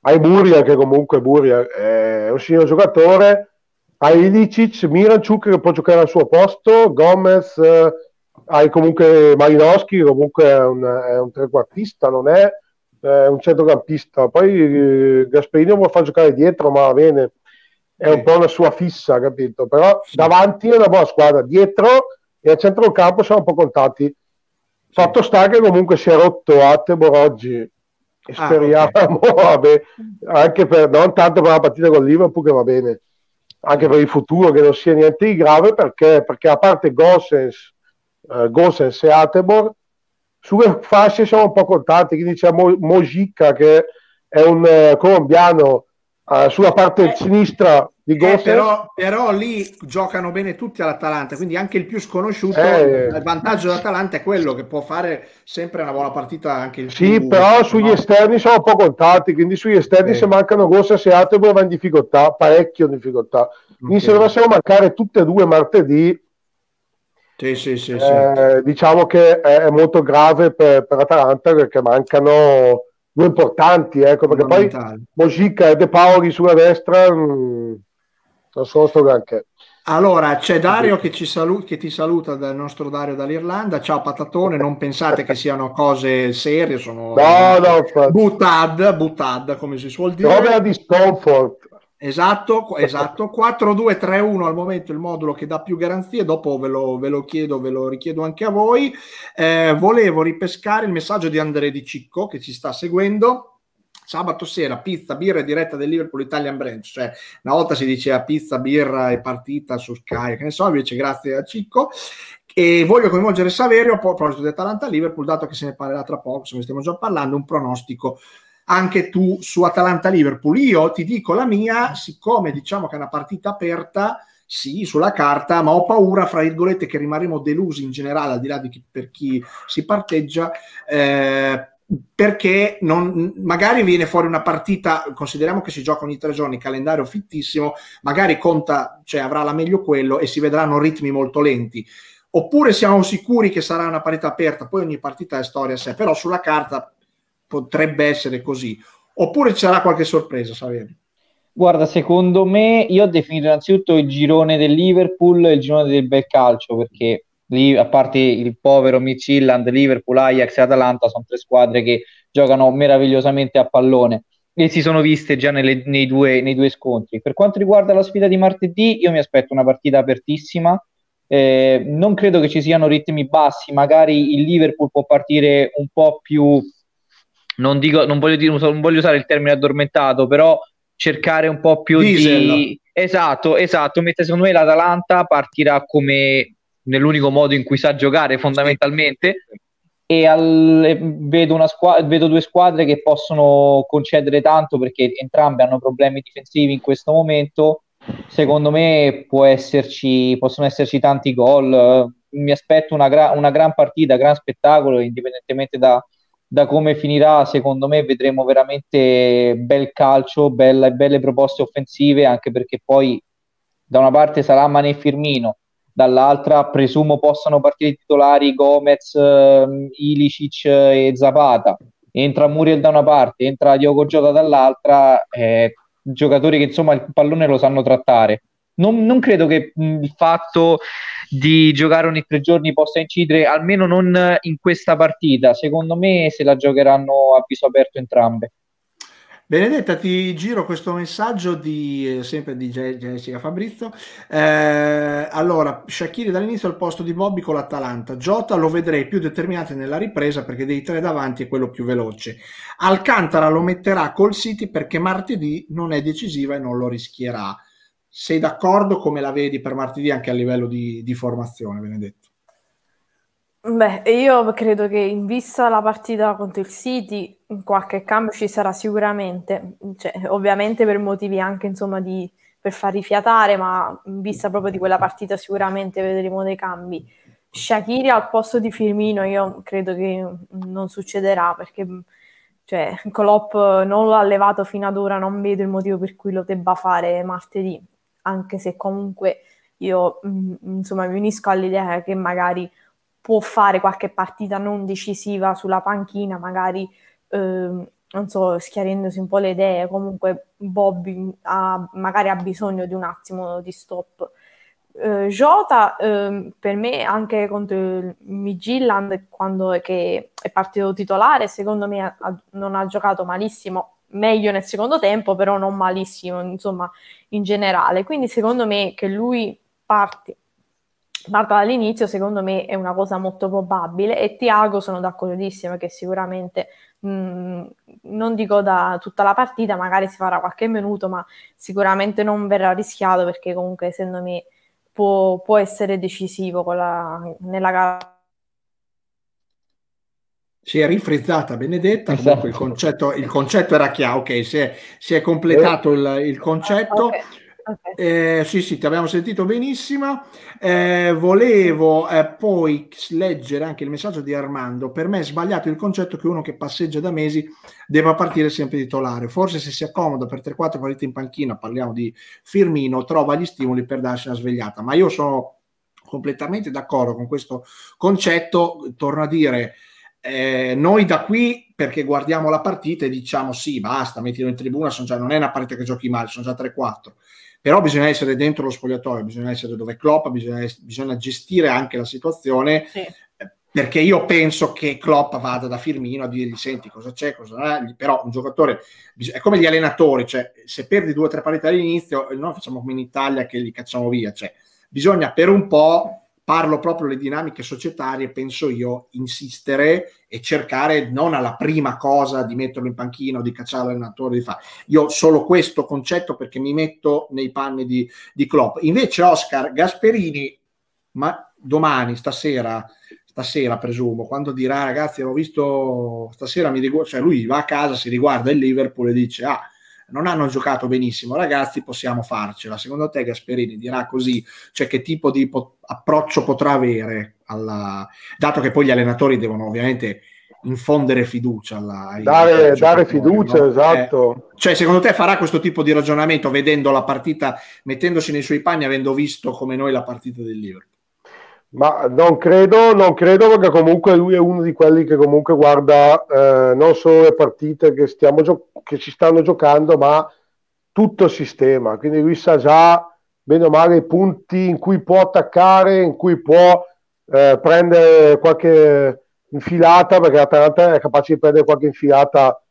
Hai Buria che comunque Buria è un signor giocatore, hai Ilicic, Miranchuk che può giocare al suo posto, Gomez, eh, hai comunque Malinowski che comunque è un, è un trequartista, non è, è un centrocampista, poi eh, Gasperini vuole far giocare dietro, ma va bene è un po' una sua fissa, capito? Però sì. davanti è una buona squadra, dietro e a centrocampo siamo un po' contati. Fatto sta che comunque si è rotto Attebor oggi e ah, speriamo, okay. anche per, non tanto per la partita con Liverpool che va bene, anche per il futuro che non sia niente di grave perché, perché a parte Gossens, uh, Gossens e Attebor, sulle fasce siamo un po' contati, quindi c'è Mo- Mojica che è un uh, colombiano uh, sulla parte eh, sinistra di Gosses. Eh, però, però, lì giocano bene tutti all'Atalanta, quindi anche il più sconosciuto, eh, il vantaggio dell'Atalanta è quello che può fare sempre una buona partita anche il Sì, più, però sugli no? esterni sono un po' contati, quindi sugli esterni eh. se mancano Gosses e Atebo va in difficoltà, parecchio in difficoltà. Quindi okay. se dovessero mancare tutte e due martedì, sì, sì, sì, eh, diciamo che è, è molto grave per, per Atalanta perché mancano due importanti, ecco, perché poi Mojica e De Paoli sulla destra mh, mm, non sono sto granché. Allora, c'è Dario che, salu- che, ti saluta dal nostro Dario dall'Irlanda. Ciao Patatone, non pensate che siano cose serie, sono no, no, butad, butad, come si suol dire. Roba di discomfort. Esatto, esatto. 4-2-3-1 al momento il modulo che dà più garanzie, dopo ve lo, ve lo chiedo, ve lo richiedo anche a voi. Eh, volevo ripescare il messaggio di Andrea Di Cicco che ci sta seguendo sabato sera pizza, birra e diretta del Liverpool Italian Branch, cioè una volta si diceva pizza, birra e partita su Sky, che ne so, invece grazie a Cicco. E voglio coinvolgere Saverio a proposito di Atalanta-Liverpool, dato che se ne parlerà tra poco, se ne stiamo già parlando, un pronostico anche tu su Atalanta-Liverpool. Io ti dico la mia, siccome diciamo che è una partita aperta, sì, sulla carta, ma ho paura, fra virgolette, che rimarremo delusi in generale, al di là di chi, per chi si parteggia, eh, perché non, magari viene fuori una partita, consideriamo che si gioca ogni tre giorni, calendario fittissimo, magari conta, cioè avrà la meglio quello e si vedranno ritmi molto lenti. Oppure siamo sicuri che sarà una partita aperta, poi ogni partita è storia a sé, però sulla carta potrebbe essere così. Oppure ci sarà qualche sorpresa, Saverio? Guarda, secondo me io ho definito innanzitutto il girone del Liverpool il girone del bel calcio perché lì, a parte il povero Midtjylland, Liverpool, Ajax e Atalanta, sono tre squadre che giocano meravigliosamente a pallone e si sono viste già nelle, nei, due, nei, due, scontri. Per quanto riguarda la sfida di martedì, io mi aspetto una partita apertissima. Eh, non credo che ci siano ritmi bassi, magari il Liverpool può partire un po' più, non, dico, non, voglio, dire, non voglio usare il termine addormentato, però cercare un po' più Diesel. di... Esatto, esatto, mentre secondo me l'Atalanta partirà come nell'unico modo in cui sa giocare fondamentalmente. E al, vedo, squadra, vedo, due squadre che possono concedere tanto perché entrambe hanno problemi difensivi in questo momento. Secondo me esserci, possono esserci tanti gol. Mi aspetto una, gra- una gran partita, gran spettacolo indipendentemente da, da, come finirà secondo me vedremo veramente bel calcio bella, belle proposte offensive anche perché poi da una parte sarà Mane e Firmino dall'altra presumo possano partire i titolari Gomez, eh, Ilicic e Zapata. Entra Muriel da una parte, entra Diogo Giota dall'altra, eh, giocatori che insomma il pallone lo sanno trattare. Non, non credo che il fatto di giocare ogni tre giorni possa incidere, almeno non in questa partita. Secondo me se la giocheranno a viso aperto entrambe. Benedetta, ti giro questo messaggio di, eh, sempre di Jessica Fabrizio. Eh, allora, Shakiri dall'inizio al posto di Bobby con l'Atalanta. Jota lo vedrei più determinante nella ripresa perché dei tre davanti è quello più veloce. Alcantara lo metterà col City perché martedì non è decisiva e non lo rischierà. Sei d'accordo come la vedi per martedì anche a livello di, di formazione, Benedetto? Beh, io credo che in vista la partita contro il City, qualche cambio ci sarà sicuramente, cioè, ovviamente per motivi anche insomma di, per far rifiatare, ma in vista proprio di quella partita sicuramente vedremo dei cambi. Shakiri al posto di Firmino io credo che non succederà perché cioè, Klopp non l'ha allevato fino ad ora, non vedo il motivo per cui lo debba fare martedì, anche se comunque io insomma mi unisco all'idea che magari può fare qualche partita non decisiva sulla panchina, magari eh, non so, schiarendosi un po' le idee, comunque Bobby ha, magari ha bisogno di un attimo di stop. Eh, Jota eh, per me anche contro il Midgilland quando è, è partito titolare secondo me ha, non ha giocato malissimo meglio nel secondo tempo però non malissimo insomma in generale quindi secondo me che lui parti parta dall'inizio, secondo me è una cosa molto probabile e Tiago sono d'accordissimo che sicuramente mm, non dico da tutta la partita, magari si farà qualche minuto, ma sicuramente non verrà rischiato perché comunque secondo me può, può essere decisivo la, nella gara. Si è rifrizzata Benedetta, esatto. il, concetto, il, concetto, era chiaro, ok, si è, si è completato il, il concetto. Okay Okay. Eh, sì, sì, ti abbiamo sentito benissimo. Eh, volevo eh, poi leggere anche il messaggio di Armando. Per me è sbagliato il concetto che uno che passeggia da mesi debba partire sempre titolare. Forse se si accomoda per 3-4 partite in panchina, parliamo di Firmino, trova gli stimoli per darsi una svegliata. Ma io sono completamente d'accordo con questo concetto. Torno a dire, eh, noi da qui perché guardiamo la partita e diciamo sì, basta, mettilo in tribuna, già, non è una partita che giochi male, sono già 3-4. Però bisogna essere dentro lo spogliatoio, bisogna essere dove Klopp, bisogna, bisogna gestire anche la situazione. Sì. Perché io penso che Klopp vada da Firmino a dirgli: Senti cosa c'è, cosa è. Però un giocatore è come gli allenatori, cioè se perdi due o tre partite all'inizio, noi facciamo come in Italia che li cacciamo via. Cioè, bisogna per un po' parlo proprio delle dinamiche societarie, penso io, insistere e cercare non alla prima cosa di metterlo in panchino, di cacciare l'allenatore, di fare. Io solo questo concetto perché mi metto nei panni di, di Klopp. Invece Oscar Gasperini, ma domani, stasera, stasera presumo, quando dirà ragazzi ho visto stasera mi riguardo, cioè lui va a casa, si riguarda il Liverpool e dice ah non hanno giocato benissimo, ragazzi, possiamo farcela. Secondo te Gasperini dirà così, cioè che tipo di po- approccio potrà avere, alla... dato che poi gli allenatori devono ovviamente infondere fiducia alla, dare, dare fiducia no? esatto eh, cioè secondo te farà questo tipo di ragionamento vedendo la partita mettendosi nei suoi panni avendo visto come noi la partita del Liverpool ma non credo, non credo perché comunque lui è uno di quelli che comunque guarda eh, non solo le partite che, stiamo gio- che ci stanno giocando, ma tutto il sistema. Quindi lui sa già bene o male i punti in cui può attaccare, in cui può eh, prendere qualche infilata, perché l'Atalanta è capace di prendere qualche infilata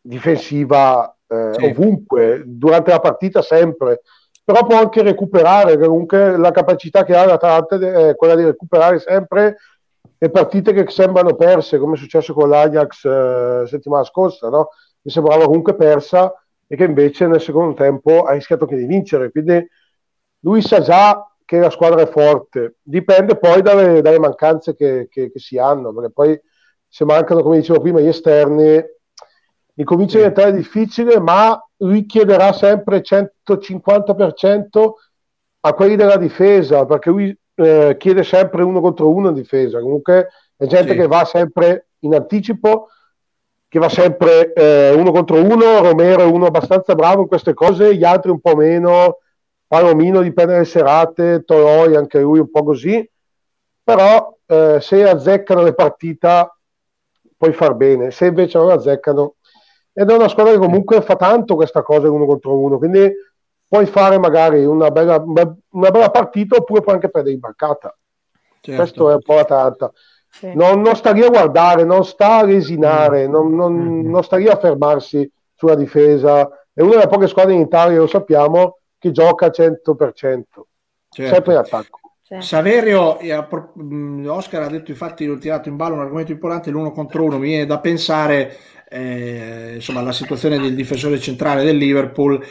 difensiva eh, sì. ovunque, durante la partita sempre però può anche recuperare, comunque la capacità che ha l'Atalanta è quella di recuperare sempre le partite che sembrano perse, come è successo con l'Ajax eh, settimana scorsa, no? mi sembrava comunque persa e che invece nel secondo tempo ha rischiato anche di vincere, quindi lui sa già che la squadra è forte, dipende poi dalle, dalle mancanze che, che, che, si hanno, perché poi se mancano, come dicevo prima, gli esterni, incomincia a diventare difficile, ma lui chiederà sempre 150% a quelli della difesa, perché lui eh, chiede sempre uno contro uno in difesa. Comunque è gente sì. che va sempre in anticipo, che va sempre eh, uno contro uno. Romero è uno abbastanza bravo in queste cose, gli altri un po' meno. Palomino dipende dalle serate, Toroi anche lui un po' così. Però eh, se azzeccano le partite puoi far bene, se invece non azzeccano ed è una squadra che comunque fa tanto questa cosa uno contro uno, quindi puoi fare magari una bella, una bella partita oppure puoi anche perdere imbarcata. Certo. Questo è un po' l'Atalanta. Sì. Non, non sta lì a guardare, non sta a lesinare, mm. non, non, mm. non sta lì a fermarsi sulla difesa. È una delle poche squadre in Italia, lo sappiamo, che gioca al 100%, certo. sempre in attacco. Sì. Saverio, mm, Oscar ha detto infatti, ho tirato in ballo un argomento importante, l'uno contro uno, mi viene da pensare eh, insomma, la situazione del difensore centrale del Liverpool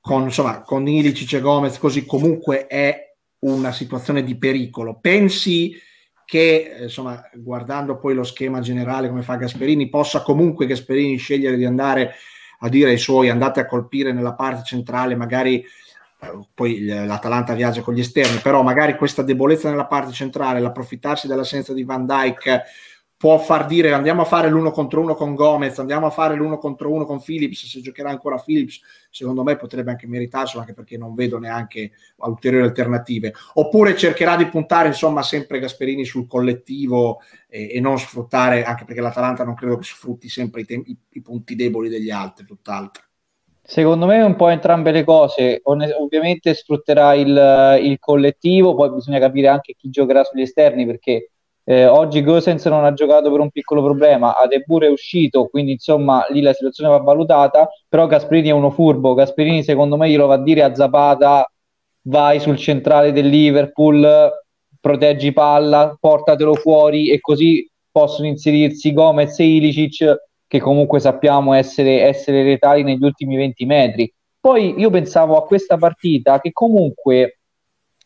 con, insomma, con Ilicic e Gomez così comunque è una situazione di pericolo. Pensi che, insomma, guardando poi lo schema generale come fa Gasperini, possa comunque Gasperini scegliere di andare a dire ai suoi andate a colpire nella parte centrale, magari eh, poi l'Atalanta viaggia con gli esterni, però magari questa debolezza nella parte centrale, l'approfittarsi dell'assenza di Van Dyke può far dire andiamo a fare l'uno contro uno con Gomez, andiamo a fare l'uno contro uno con Phillips, se giocherà ancora Phillips, secondo me potrebbe anche meritarselo, anche perché non vedo neanche ulteriori alternative. Oppure cercherà di puntare insomma sempre Gasperini sul collettivo e, e non sfruttare, anche perché l'Atalanta non credo che sfrutti sempre i, te- i, i punti deboli degli altri, tutt'altro. Secondo me un po' entrambe le cose, ovviamente sfrutterà il, il collettivo, poi bisogna capire anche chi giocherà sugli esterni perché eh, oggi Gosens non ha giocato per un piccolo problema, Adebur è uscito, quindi insomma lì la situazione va valutata, però Gasperini è uno furbo, Gasperini secondo me glielo va a dire a Zapata, vai sul centrale del Liverpool, proteggi palla, portatelo fuori e così possono inserirsi Gomez e Ilicic che comunque sappiamo essere, essere letali negli ultimi 20 metri. Poi io pensavo a questa partita che comunque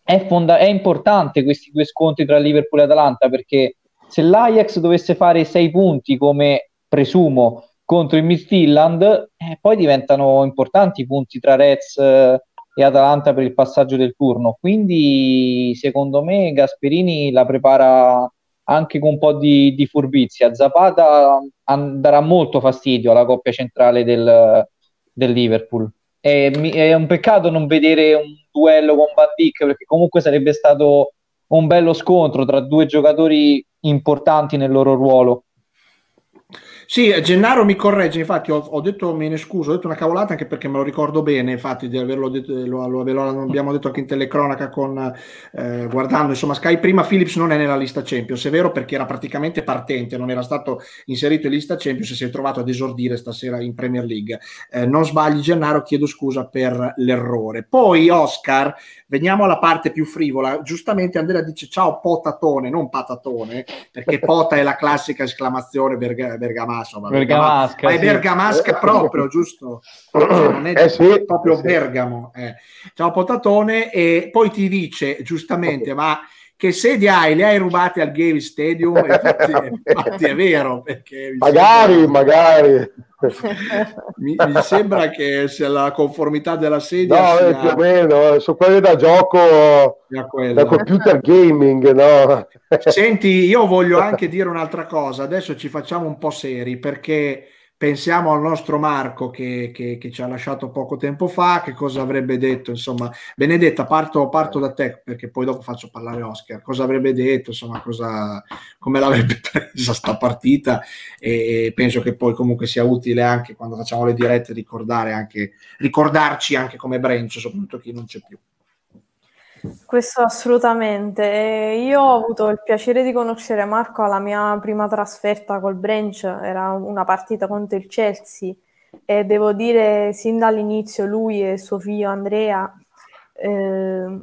è, fonda- è importante questi due scontri tra Liverpool e Atalanta perché se l'Ajax dovesse fare sei punti come presumo contro il Midtjylland eh, poi diventano importanti i punti tra Reds eh, e Atalanta per il passaggio del turno. Quindi secondo me Gasperini la prepara anche con un po' di, di furbizia. Zapata an- darà molto fastidio alla coppia centrale del, del Liverpool è, è un peccato non vedere un duello con Van Dijk perché comunque sarebbe stato un bello scontro tra due giocatori importanti nel loro ruolo. Sì, Gennaro mi corregge, infatti ho, ho, detto, me ne scuso, ho detto una cavolata anche perché me lo ricordo bene, infatti di averlo detto, lo, lo, lo abbiamo detto anche in telecronaca con, eh, guardando, insomma Sky prima Philips non è nella lista Champions, è vero perché era praticamente partente, non era stato inserito in lista Champions e si è trovato ad esordire stasera in Premier League. Eh, non sbagli Gennaro, chiedo scusa per l'errore. Poi Oscar, veniamo alla parte più frivola, giustamente Andrea dice ciao potatone, non patatone, perché pota è la classica esclamazione berg- bergamasca insomma, Bergamasca, ma è Bergamasca proprio, giusto? Cioè, non è eh sì, proprio sì. Bergamo. Eh. Ciao Potatone, e poi ti dice giustamente, ma che sedi hai? Le hai rubate al Gay Stadium? Infatti, infatti è vero. Perché magari, magari. Mi, mi, sembra che sia la conformità della sedia no, sia... più o meno, eh, su quelle da gioco da computer gaming no? senti io voglio anche dire un'altra cosa adesso ci facciamo un po' seri perché pensiamo al nostro Marco che, che, che, ci ha lasciato poco tempo fa, che cosa avrebbe detto, insomma, Benedetta, parto, parto, da te perché poi dopo faccio parlare Oscar, cosa avrebbe detto, insomma, cosa, come l'avrebbe presa sta partita e penso che poi comunque sia utile anche quando facciamo le dirette ricordare anche, ricordarci anche come Brencio, soprattutto chi non c'è più. Questo assolutamente. Io ho avuto il piacere di conoscere Marco alla mia prima trasferta col Branch, era una partita contro il Chelsea e devo dire sin dall'inizio lui e suo figlio Andrea eh,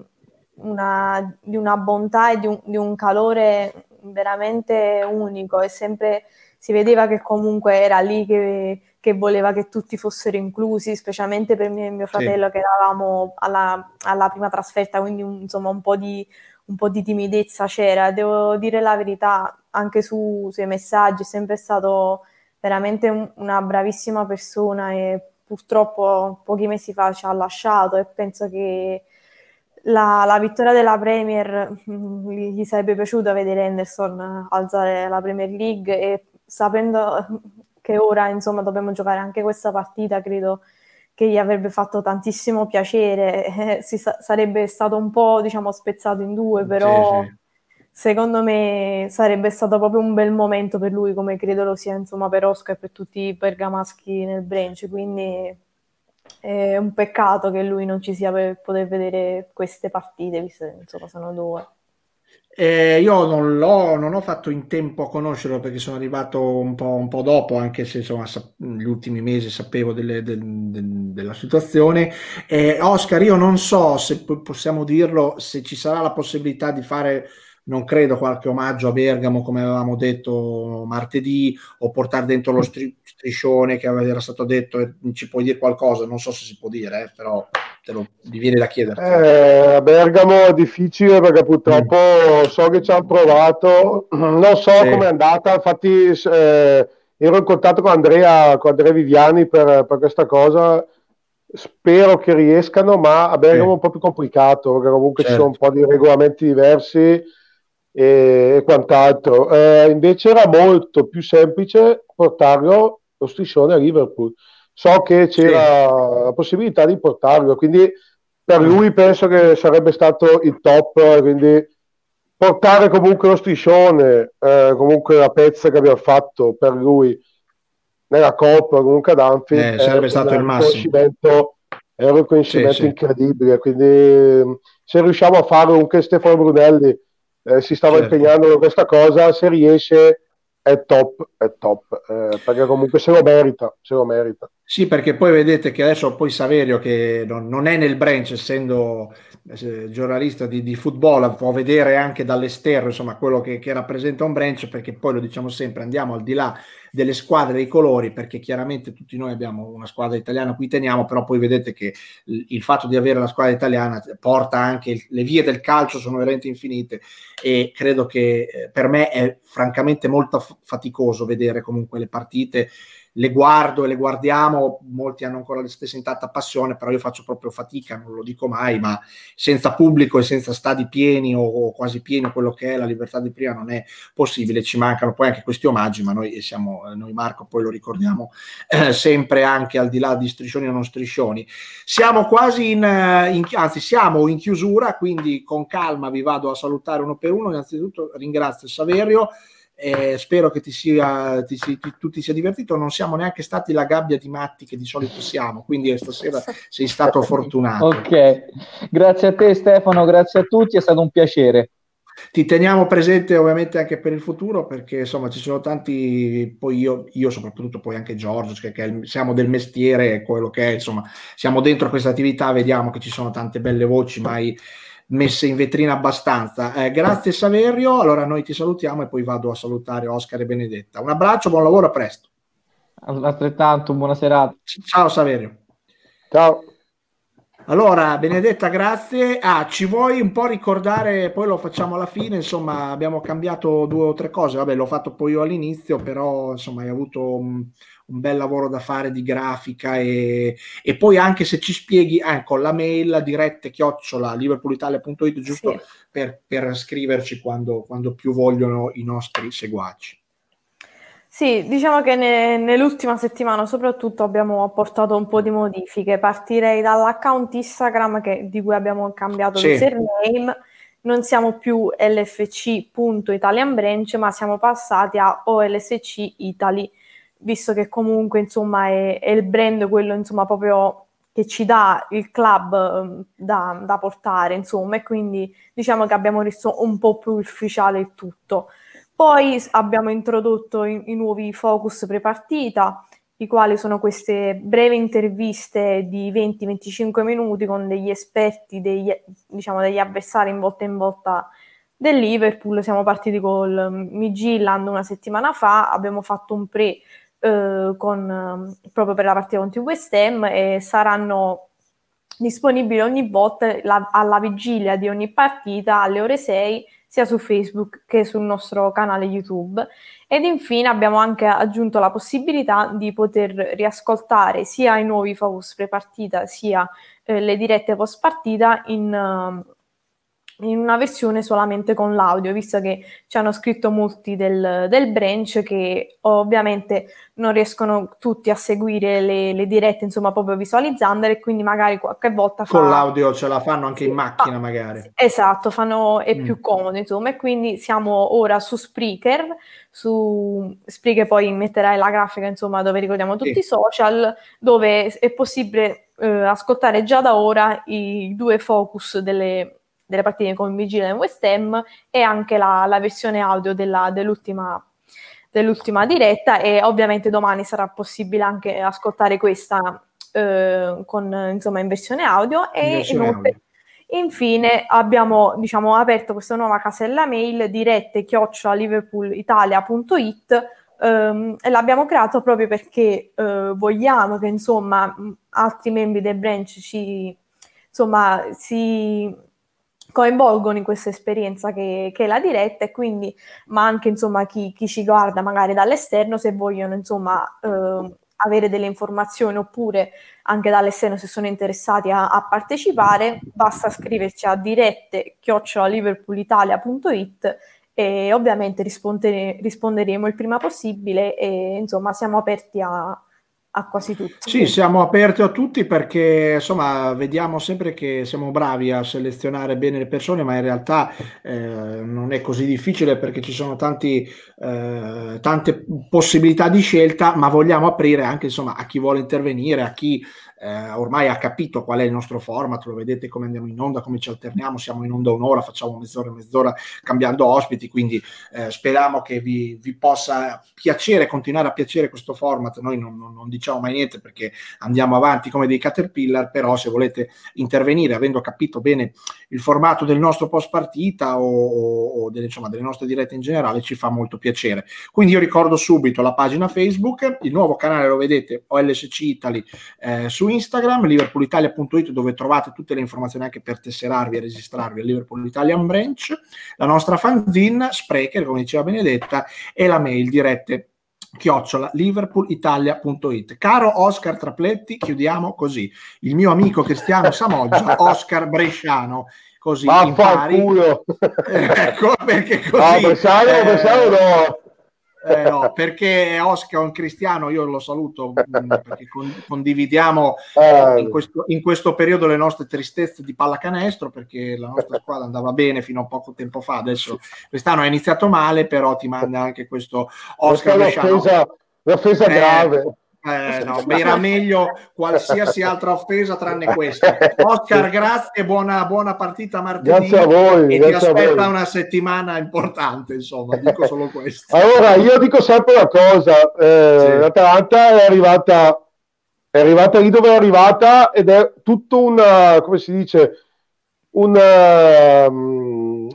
una, di una bontà e di un, di un calore veramente unico e sempre si vedeva che comunque era lì che che voleva che tutti fossero inclusi, specialmente per me e mio fratello sì. che eravamo alla, alla, prima trasferta, quindi un, insomma un po, di, un po' di timidezza c'era. Devo dire la verità, anche su, sui messaggi, è sempre stato veramente un, una bravissima persona e purtroppo pochi mesi fa ci ha lasciato e penso che la, la vittoria della Premier mm, gli, sarebbe piaciuto vedere Henderson alzare la Premier League e sapendo che ora insomma dobbiamo giocare anche questa partita, credo che gli avrebbe fatto tantissimo piacere, eh, si sa- sarebbe stato un po' diciamo spezzato in due, però sì, sì. secondo me sarebbe stato proprio un bel momento per lui, come credo lo sia insomma per Oscar e per tutti i bergamaschi nel branch, quindi è un peccato che lui non ci sia per poter vedere queste partite, visto che insomma sono due. Eh, io non, non ho fatto in tempo a conoscerlo perché sono arrivato un po', un po dopo, anche se insomma, negli ultimi mesi sapevo delle, del, del, della situazione. Eh, Oscar, io non so se possiamo dirlo, se ci sarà la possibilità di fare non credo qualche omaggio a Bergamo come avevamo detto martedì o portare dentro lo stri- striscione che era stato detto ci puoi dire qualcosa non so se si può dire eh, però te lo mi viene da chiederti eh, a Bergamo è difficile perché purtroppo mm. so che ci hanno provato non so sì. com'è andata infatti eh, ero in contatto con Andrea, con Andrea Viviani per, per questa cosa spero che riescano ma a Bergamo sì. è un po' più complicato perché comunque certo. ci sono un po' di regolamenti diversi e, e quant'altro. Eh, invece era molto più semplice portarlo lo striscione a Liverpool. So che c'era sì. la possibilità di portarlo, quindi per lui penso che sarebbe stato il top, quindi portare comunque lo striscione, eh, comunque la pezza che abbiamo fatto per lui nella Coppa, comunque ad Anfield, eh, sarebbe stato il massimo. È un riconoscimento sì, incredibile, quindi se riusciamo a fare anche Stefano Brunelli eh, si stava certo. impegnando in questa cosa, se riesce è top, è top, eh, perché comunque se lo merita, se lo merita. Sì, perché poi vedete che adesso poi Saverio, che non, non è nel branch, essendo eh, giornalista di, di, football, può vedere anche dall'esterno insomma, quello che, che, rappresenta un branch, perché poi lo diciamo sempre, andiamo al di là delle squadre dei colori, perché chiaramente tutti noi abbiamo una squadra italiana a cui teniamo, però poi vedete che il, fatto di avere la squadra italiana porta anche le vie del calcio sono veramente infinite e credo che eh, per me è francamente molto faticoso vedere comunque le partite le guardo e le guardiamo, molti hanno ancora la stessa intatta passione, però io faccio proprio fatica, non lo dico mai, ma senza pubblico e senza stadi pieni o, quasi pieni, quello che è la libertà di prima non è possibile, ci mancano poi anche questi omaggi, ma noi siamo, noi Marco poi lo ricordiamo eh, sempre anche al di là di striscioni o non striscioni. Siamo quasi in, eh, in, anzi siamo in chiusura, quindi con calma vi vado a salutare uno per uno, innanzitutto ringrazio Saverio, Eh, spero che ti sia, ti, ti, tu ti sia divertito. Non siamo neanche stati la gabbia di matti che di solito siamo, quindi stasera sei stato fortunato. Ok, grazie a te Stefano, grazie a tutti, è stato un piacere. Ti teniamo presente ovviamente anche per il futuro perché insomma ci sono tanti, poi io, io soprattutto, poi anche Giorgio, che, che siamo del mestiere, quello che è, insomma, siamo dentro questa attività, vediamo che ci sono tante belle voci mai messe in vetrina abbastanza. Eh, grazie Saverio, allora noi ti salutiamo e poi vado a salutare Oscar e Benedetta. Un abbraccio, buon lavoro, a presto. Altrettanto, buona serata. Ciao Saverio. Ciao. Allora, Benedetta, grazie. Ah, ci vuoi un po' ricordare, poi lo facciamo alla fine, insomma, abbiamo cambiato due o tre cose, vabbè, l'ho fatto poi io all'inizio, però insomma hai avuto un, un bel lavoro da fare di grafica e, e, poi anche se ci spieghi, ecco, la mail dirette chiocciola liverpoolitalia.it, giusto sì. per, per, scriverci quando, quando più vogliono i nostri seguaci. Sì, diciamo che ne, nell'ultima settimana soprattutto abbiamo apportato un po' di modifiche. Partirei dall'account Instagram che, di cui abbiamo cambiato sì. il surname. Non siamo più lfc.italianbranch, ma siamo passati a OLSC Italy, visto che comunque insomma è, è il brand quello insomma proprio che ci dà il club um, da, da portare, insomma, e quindi diciamo che abbiamo reso un po' più ufficiale il tutto. Poi abbiamo introdotto i, i nuovi focus prepartita, i quali sono queste brevi interviste di 20-25 minuti con degli esperti, degli, diciamo, degli avversari in volta in volta del Liverpool. Siamo partiti col Midgilland una settimana fa, abbiamo fatto un pre eh, con, proprio per la partita contro il West Ham e saranno disponibili ogni volta la, alla vigilia di ogni partita alle ore 6 sia su Facebook che sul nostro canale YouTube. Ed infine abbiamo anche aggiunto la possibilità di poter riascoltare sia i nuovi focus pre-partita sia eh, le dirette post partita in, uh, in una versione solamente con l'audio, visto che ci hanno scritto molti del, del branch che ovviamente non riescono tutti a seguire le, le dirette, insomma, proprio visualizzandole, e quindi magari qualche volta fa... Con l'audio ce la fanno anche in macchina, fa... magari. Esatto, fanno... è mm. più comodo, insomma, e quindi siamo ora su Spreaker, su Spreaker poi metterai la grafica, insomma, dove ricordiamo tutti sì. i social, dove è possibile eh, ascoltare già da ora i due focus delle delle partite con Vigile e West Ham e anche la, la versione audio della, dell'ultima, dell'ultima, diretta e ovviamente domani sarà possibile anche ascoltare questa eh, con, insomma, in versione audio e versione inoltre, audio. infine abbiamo diciamo, aperto questa nuova casella mail dirette chiocciola liverpoolitalia.it Um, e l'abbiamo creato proprio perché uh, vogliamo che insomma altri membri del branch ci insomma si coinvolgono in questa esperienza che, che, è la diretta e quindi, ma anche insomma chi, chi ci guarda magari dall'esterno se vogliono insomma eh, avere delle informazioni oppure anche dall'esterno se sono interessati a, a partecipare, basta scriverci a dirette chiocciolaliverpoolitalia.it e ovviamente rispondere, risponderemo il prima possibile e insomma siamo aperti a, a quasi tutti. Sì, siamo aperti a tutti perché insomma vediamo sempre che siamo bravi a selezionare bene le persone, ma in realtà eh, non è così difficile perché ci sono tanti, eh, tante possibilità di scelta, ma vogliamo aprire anche insomma a chi vuole intervenire, a chi eh, ormai ha capito qual è il nostro format, lo vedete come andiamo in onda, come ci alterniamo, siamo in onda un'ora, facciamo mezz'ora e mezz'ora cambiando ospiti, quindi eh, speriamo che vi, vi, possa piacere, continuare a piacere questo format, noi non, non, non, diciamo mai niente perché andiamo avanti come dei caterpillar, però se volete intervenire avendo capito bene il formato del nostro post partita o, o, delle, insomma, delle nostre dirette in generale ci fa molto piacere. Quindi io ricordo subito la pagina Facebook, il nuovo canale lo vedete, OLSC Italy eh, su Instagram, liverpoolitalia.it dove trovate tutte le informazioni anche per tesserarvi e registrarvi al Liverpool Italian Branch, la nostra fanzine, Sprecher, come diceva Benedetta, e la mail dirette chiocciola liverpoolitalia.it caro Oscar Trapletti chiudiamo così. Il mio amico Cristiano Samoggia Oscar Bresciano così impari ecco perché così no, Bresciano, eh, Bresciano no Eh, no, perché Oscar è un cristiano, io lo saluto mm, perché condividiamo eh. in, questo, in, questo, periodo le nostre tristezze di pallacanestro perché la nostra squadra andava bene fino a poco tempo fa, adesso quest'anno ha iniziato male, però ti manda anche questo Oscar. L'offesa, l'offesa eh, grave. Eh, no, era meglio qualsiasi altra offesa tranne questa. Oscar, grazie, buona, buona partita martedì. Grazie a voi. E ti aspetta una settimana importante, insomma, dico solo questo. Allora, io dico sempre una cosa, eh, sì. l'Atalanta è arrivata, è arrivata lì dove è arrivata ed è tutto un, come si dice, un um,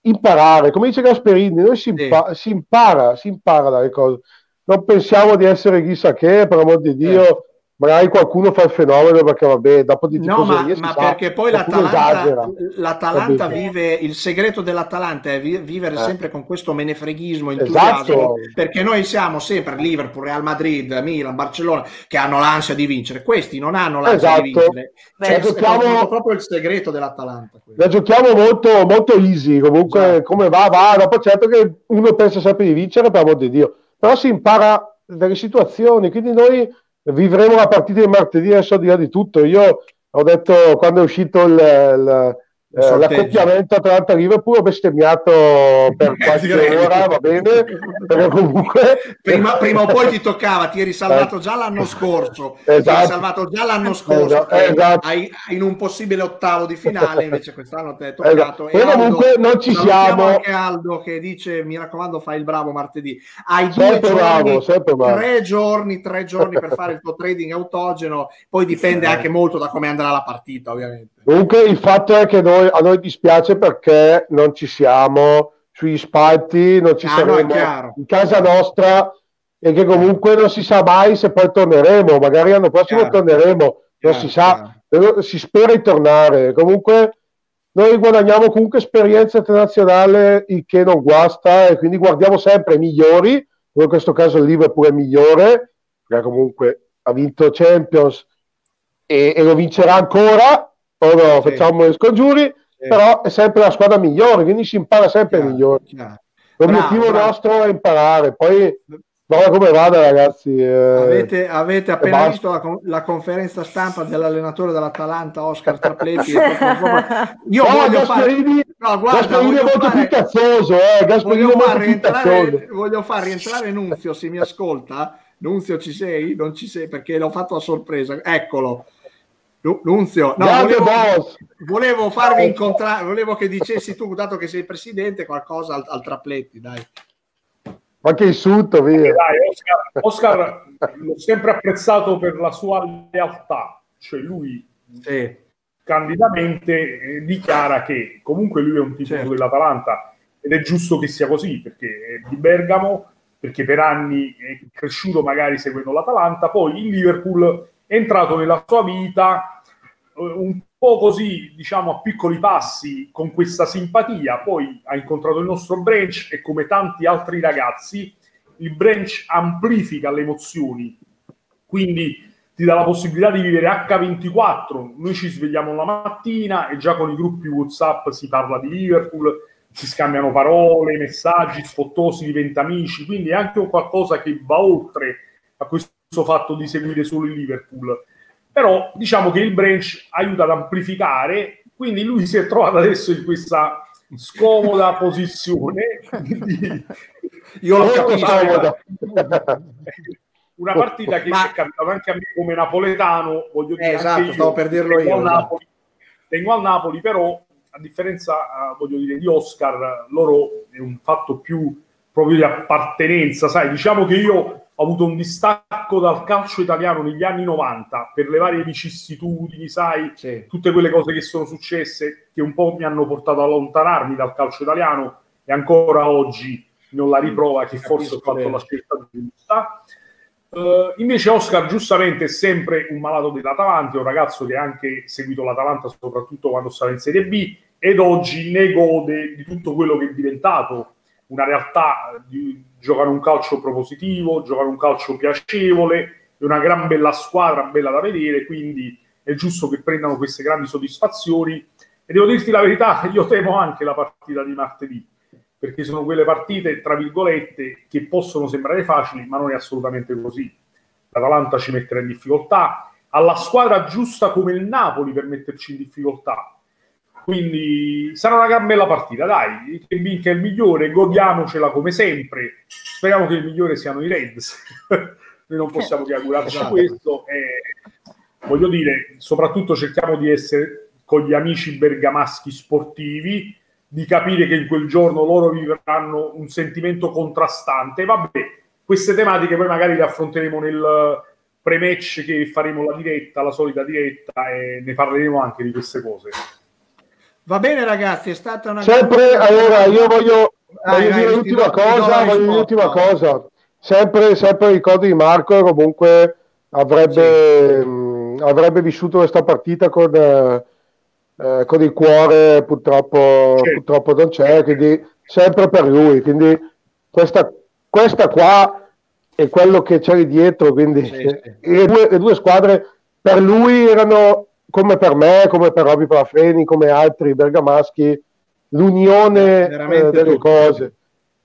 imparare, come dice Gasperini, noi si, impa- sì. si impara, si impara dalle cose non pensiamo di essere chissà che, per amor di Dio, eh. magari qualcuno fa il fenomeno perché vabbè, dopo di No, ma, ma perché poi l'Atalanta, l'Atalanta vive, il segreto dell'Atalanta è vivere eh. sempre con questo menefreghismo, entusiasmo, esatto. perché noi siamo sempre Liverpool, Real Madrid, Milan, Barcellona, che hanno l'ansia di vincere, questi non hanno l'ansia esatto. di vincere. Cioè, giochiamo... è proprio il segreto dell'Atalanta. Quello. La giochiamo molto, molto easy, comunque esatto. come va, va, dopo certo che uno pensa sempre di vincere, per amor di Dio però si impara dalle situazioni, quindi noi vivremo la partita di martedì adesso di là di tutto. Io ho detto quando è uscito il, il eh, l'accoppiamento Atalanta-Liverpool ho bestemmiato per qualche ora, va bene, però comunque... Prima, prima, o poi ti toccava, ti eri salvato già l'anno scorso, esatto. ti eri salvato già l'anno scorso esatto. hai, in un possibile ottavo di finale, invece quest'anno ti è esatto. toccato. Esatto. E comunque non ci siamo. anche Aldo che dice, mi raccomando, fai il bravo martedì. Hai due giorni, bravo, tre giorni, tre giorni per fare il tuo trading autogeno, poi dipende anche molto da come andrà la partita, ovviamente. Comunque il fatto è che noi, a noi dispiace perché non ci siamo sugli spalti, non ci ah, saremo no, in casa nostra e che comunque non si sa mai se poi torneremo, magari l'anno prossimo chiaro. torneremo, non chiaro, si sa, chiaro. si spera di tornare. Comunque noi guadagniamo comunque esperienza internazionale il che non guasta e quindi guardiamo sempre i migliori, in questo caso il Liverpool è migliore, perché comunque ha vinto Champions e, e lo vincerà ancora o no, sì. facciamo gli scongiuri, sì. però è sempre la squadra migliore, quindi si impara sempre chiaro, migliore. Chiaro. L'obiettivo bravo, nostro bravo. è imparare, poi guarda come vada ragazzi. Eh, avete, avete appena visto la, la, conferenza stampa dell'allenatore dell'Atalanta, Oscar Trapletti. Io no, voglio Gasperini, fare... No, guarda, Gasperini è molto fare... più cazzoso, eh, voglio, far rientrare, voglio far rientrare Nunzio, se mi ascolta. Nunzio ci sei? Non ci sei perché l'ho fatto a sorpresa. Eccolo. Nunzio, no, volevo, volevo, farvi incontrare, volevo che dicessi tu, dato che sei presidente, qualcosa al, al Trapletti, dai. Ma che insulto, via. Dai, Oscar, Oscar l'ho sempre apprezzato per la sua lealtà, cioè lui sì. candidamente eh, dichiara che comunque lui è un tifoso certo. dell'Atalanta ed è giusto che sia così, perché è di Bergamo, perché per anni è cresciuto magari seguendo l'Atalanta, poi il Liverpool è entrato nella sua vita eh, un po' così, diciamo, a piccoli passi, con questa simpatia. Poi ha incontrato il nostro branch e come tanti altri ragazzi, il branch amplifica le emozioni. Quindi ti dà la possibilità di vivere H24. Noi ci svegliamo la mattina e già con i gruppi WhatsApp si parla di Liverpool, si scambiano parole, messaggi sfottosi, diventa amici. Quindi è anche un qualcosa che va oltre a questo fatto di seguire solo il Liverpool. Però diciamo che il branch aiuta ad amplificare, quindi lui si è trovato adesso in questa scomoda posizione. Di... Io lo capisco. Una partita che Ma... è capitata anche a me come napoletano, voglio dire, eh, esatto, stavo per dirlo io. Al esatto. Napoli, tengo al Napoli, però a differenza, uh, voglio dire, di Oscar, loro è un fatto più proprio di appartenenza, sai, diciamo che io ho avuto un distacco dal calcio italiano negli anni 90 per le varie vicissitudini, sai, sì. tutte quelle cose che sono successe che un po' mi hanno portato a allontanarmi dal calcio italiano e ancora oggi non la riprova che forse ho fatto bene. la scelta giusta. Uh, invece Oscar giustamente è sempre un malato dell'Atalanta, un ragazzo che ha anche seguito l'Atalanta soprattutto quando stava in Serie B ed oggi ne gode di tutto quello che è diventato una realtà di giocare un calcio propositivo, giocare un calcio piacevole, è una gran bella squadra, bella da vedere, quindi è giusto che prendano queste grandi soddisfazioni. E devo dirti la verità, io temo anche la partita di martedì, perché sono quelle partite, tra virgolette, che possono sembrare facili, ma non è assolutamente così. L'Atalanta ci metterà in difficoltà, ha la squadra giusta come il Napoli per metterci in difficoltà. Quindi sarà una gran bella partita, dai, che vinca il migliore, godiamocela come sempre. Speriamo che il migliore siano i Reds. Noi non possiamo che augurarci esatto. questo. E, voglio dire, soprattutto cerchiamo di essere con gli amici bergamaschi sportivi, di capire che in quel giorno loro vivranno un sentimento contrastante. Vabbè, queste tematiche poi magari le affronteremo nel pre-match che faremo la diretta, la solita diretta, e ne parleremo anche di queste cose. Va bene ragazzi, è stata una... Sempre, allora io voglio, ah, voglio dire l'ultima cosa, voglio dire l'ultima cosa. Sempre, sempre ricordo di Marco, comunque avrebbe, sì. mh, avrebbe vissuto questa partita con... Eh, con il cuore purtroppo, sì. purtroppo non c'è, quindi sempre per lui. Quindi questa, questa qua è quello che c'è dietro, quindi sì. Le, due, le, due, squadre per lui erano come per me, come per Roby Parafreni, come altri bergamaschi, l'unione eh, delle tutto. cose.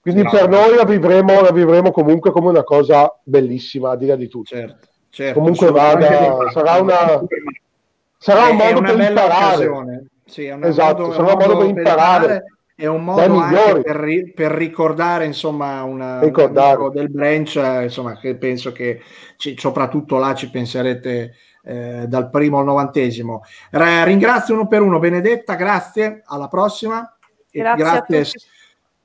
Quindi per noi la vivremo, la vivremo comunque come una cosa bellissima, a dire di tutto. Certo, certo, comunque vada, sarà una, sarà un modo per imparare. Sì, è esatto, modo, sarà un modo per imparare. È un modo anche per, ri- per, ricordare insomma una, ricordare. del branch insomma che penso che ci, soprattutto là ci penserete eh, dal primo al novantesimo. R- ringrazio uno per uno Benedetta grazie alla prossima. Grazie, grazie,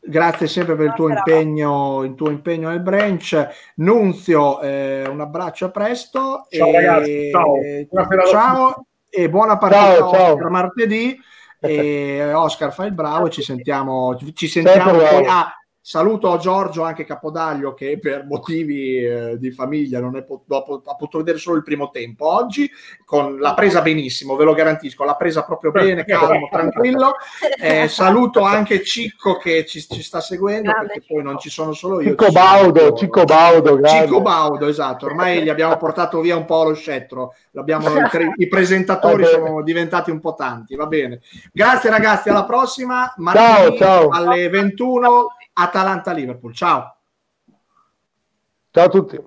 grazie sempre per il tuo impegno, il tuo impegno nel branch. Nunzio eh, un abbraccio a presto. Ciao e, ragazzi ciao, ciao e buona partita ciao, ciao. per martedì. E Oscar fa il bravo e ci sentiamo, ci sentiamo poi. Ah, Saluto a Giorgio anche Capodaglio che per motivi eh, di famiglia non è po- dopo, ha potuto vedere solo il primo tempo. Oggi con l'ha presa benissimo, ve lo garantisco, l'ha presa proprio bene, calmo, tranquillo. Eh, saluto anche Cicco che ci, ci sta seguendo grande perché poi non ci sono solo io. Cicco Baudo, Cicco Baudo, grande. Cicco Baudo, esatto. Ormai gli abbiamo portato via un po' lo scettro. L'abbiamo, I presentatori sono diventati un po' tanti, va bene. Grazie ragazzi, alla prossima. Martedì ciao, ciao. alle 21 Atalanta-Liverpool. Ciao. Ciao a tutti.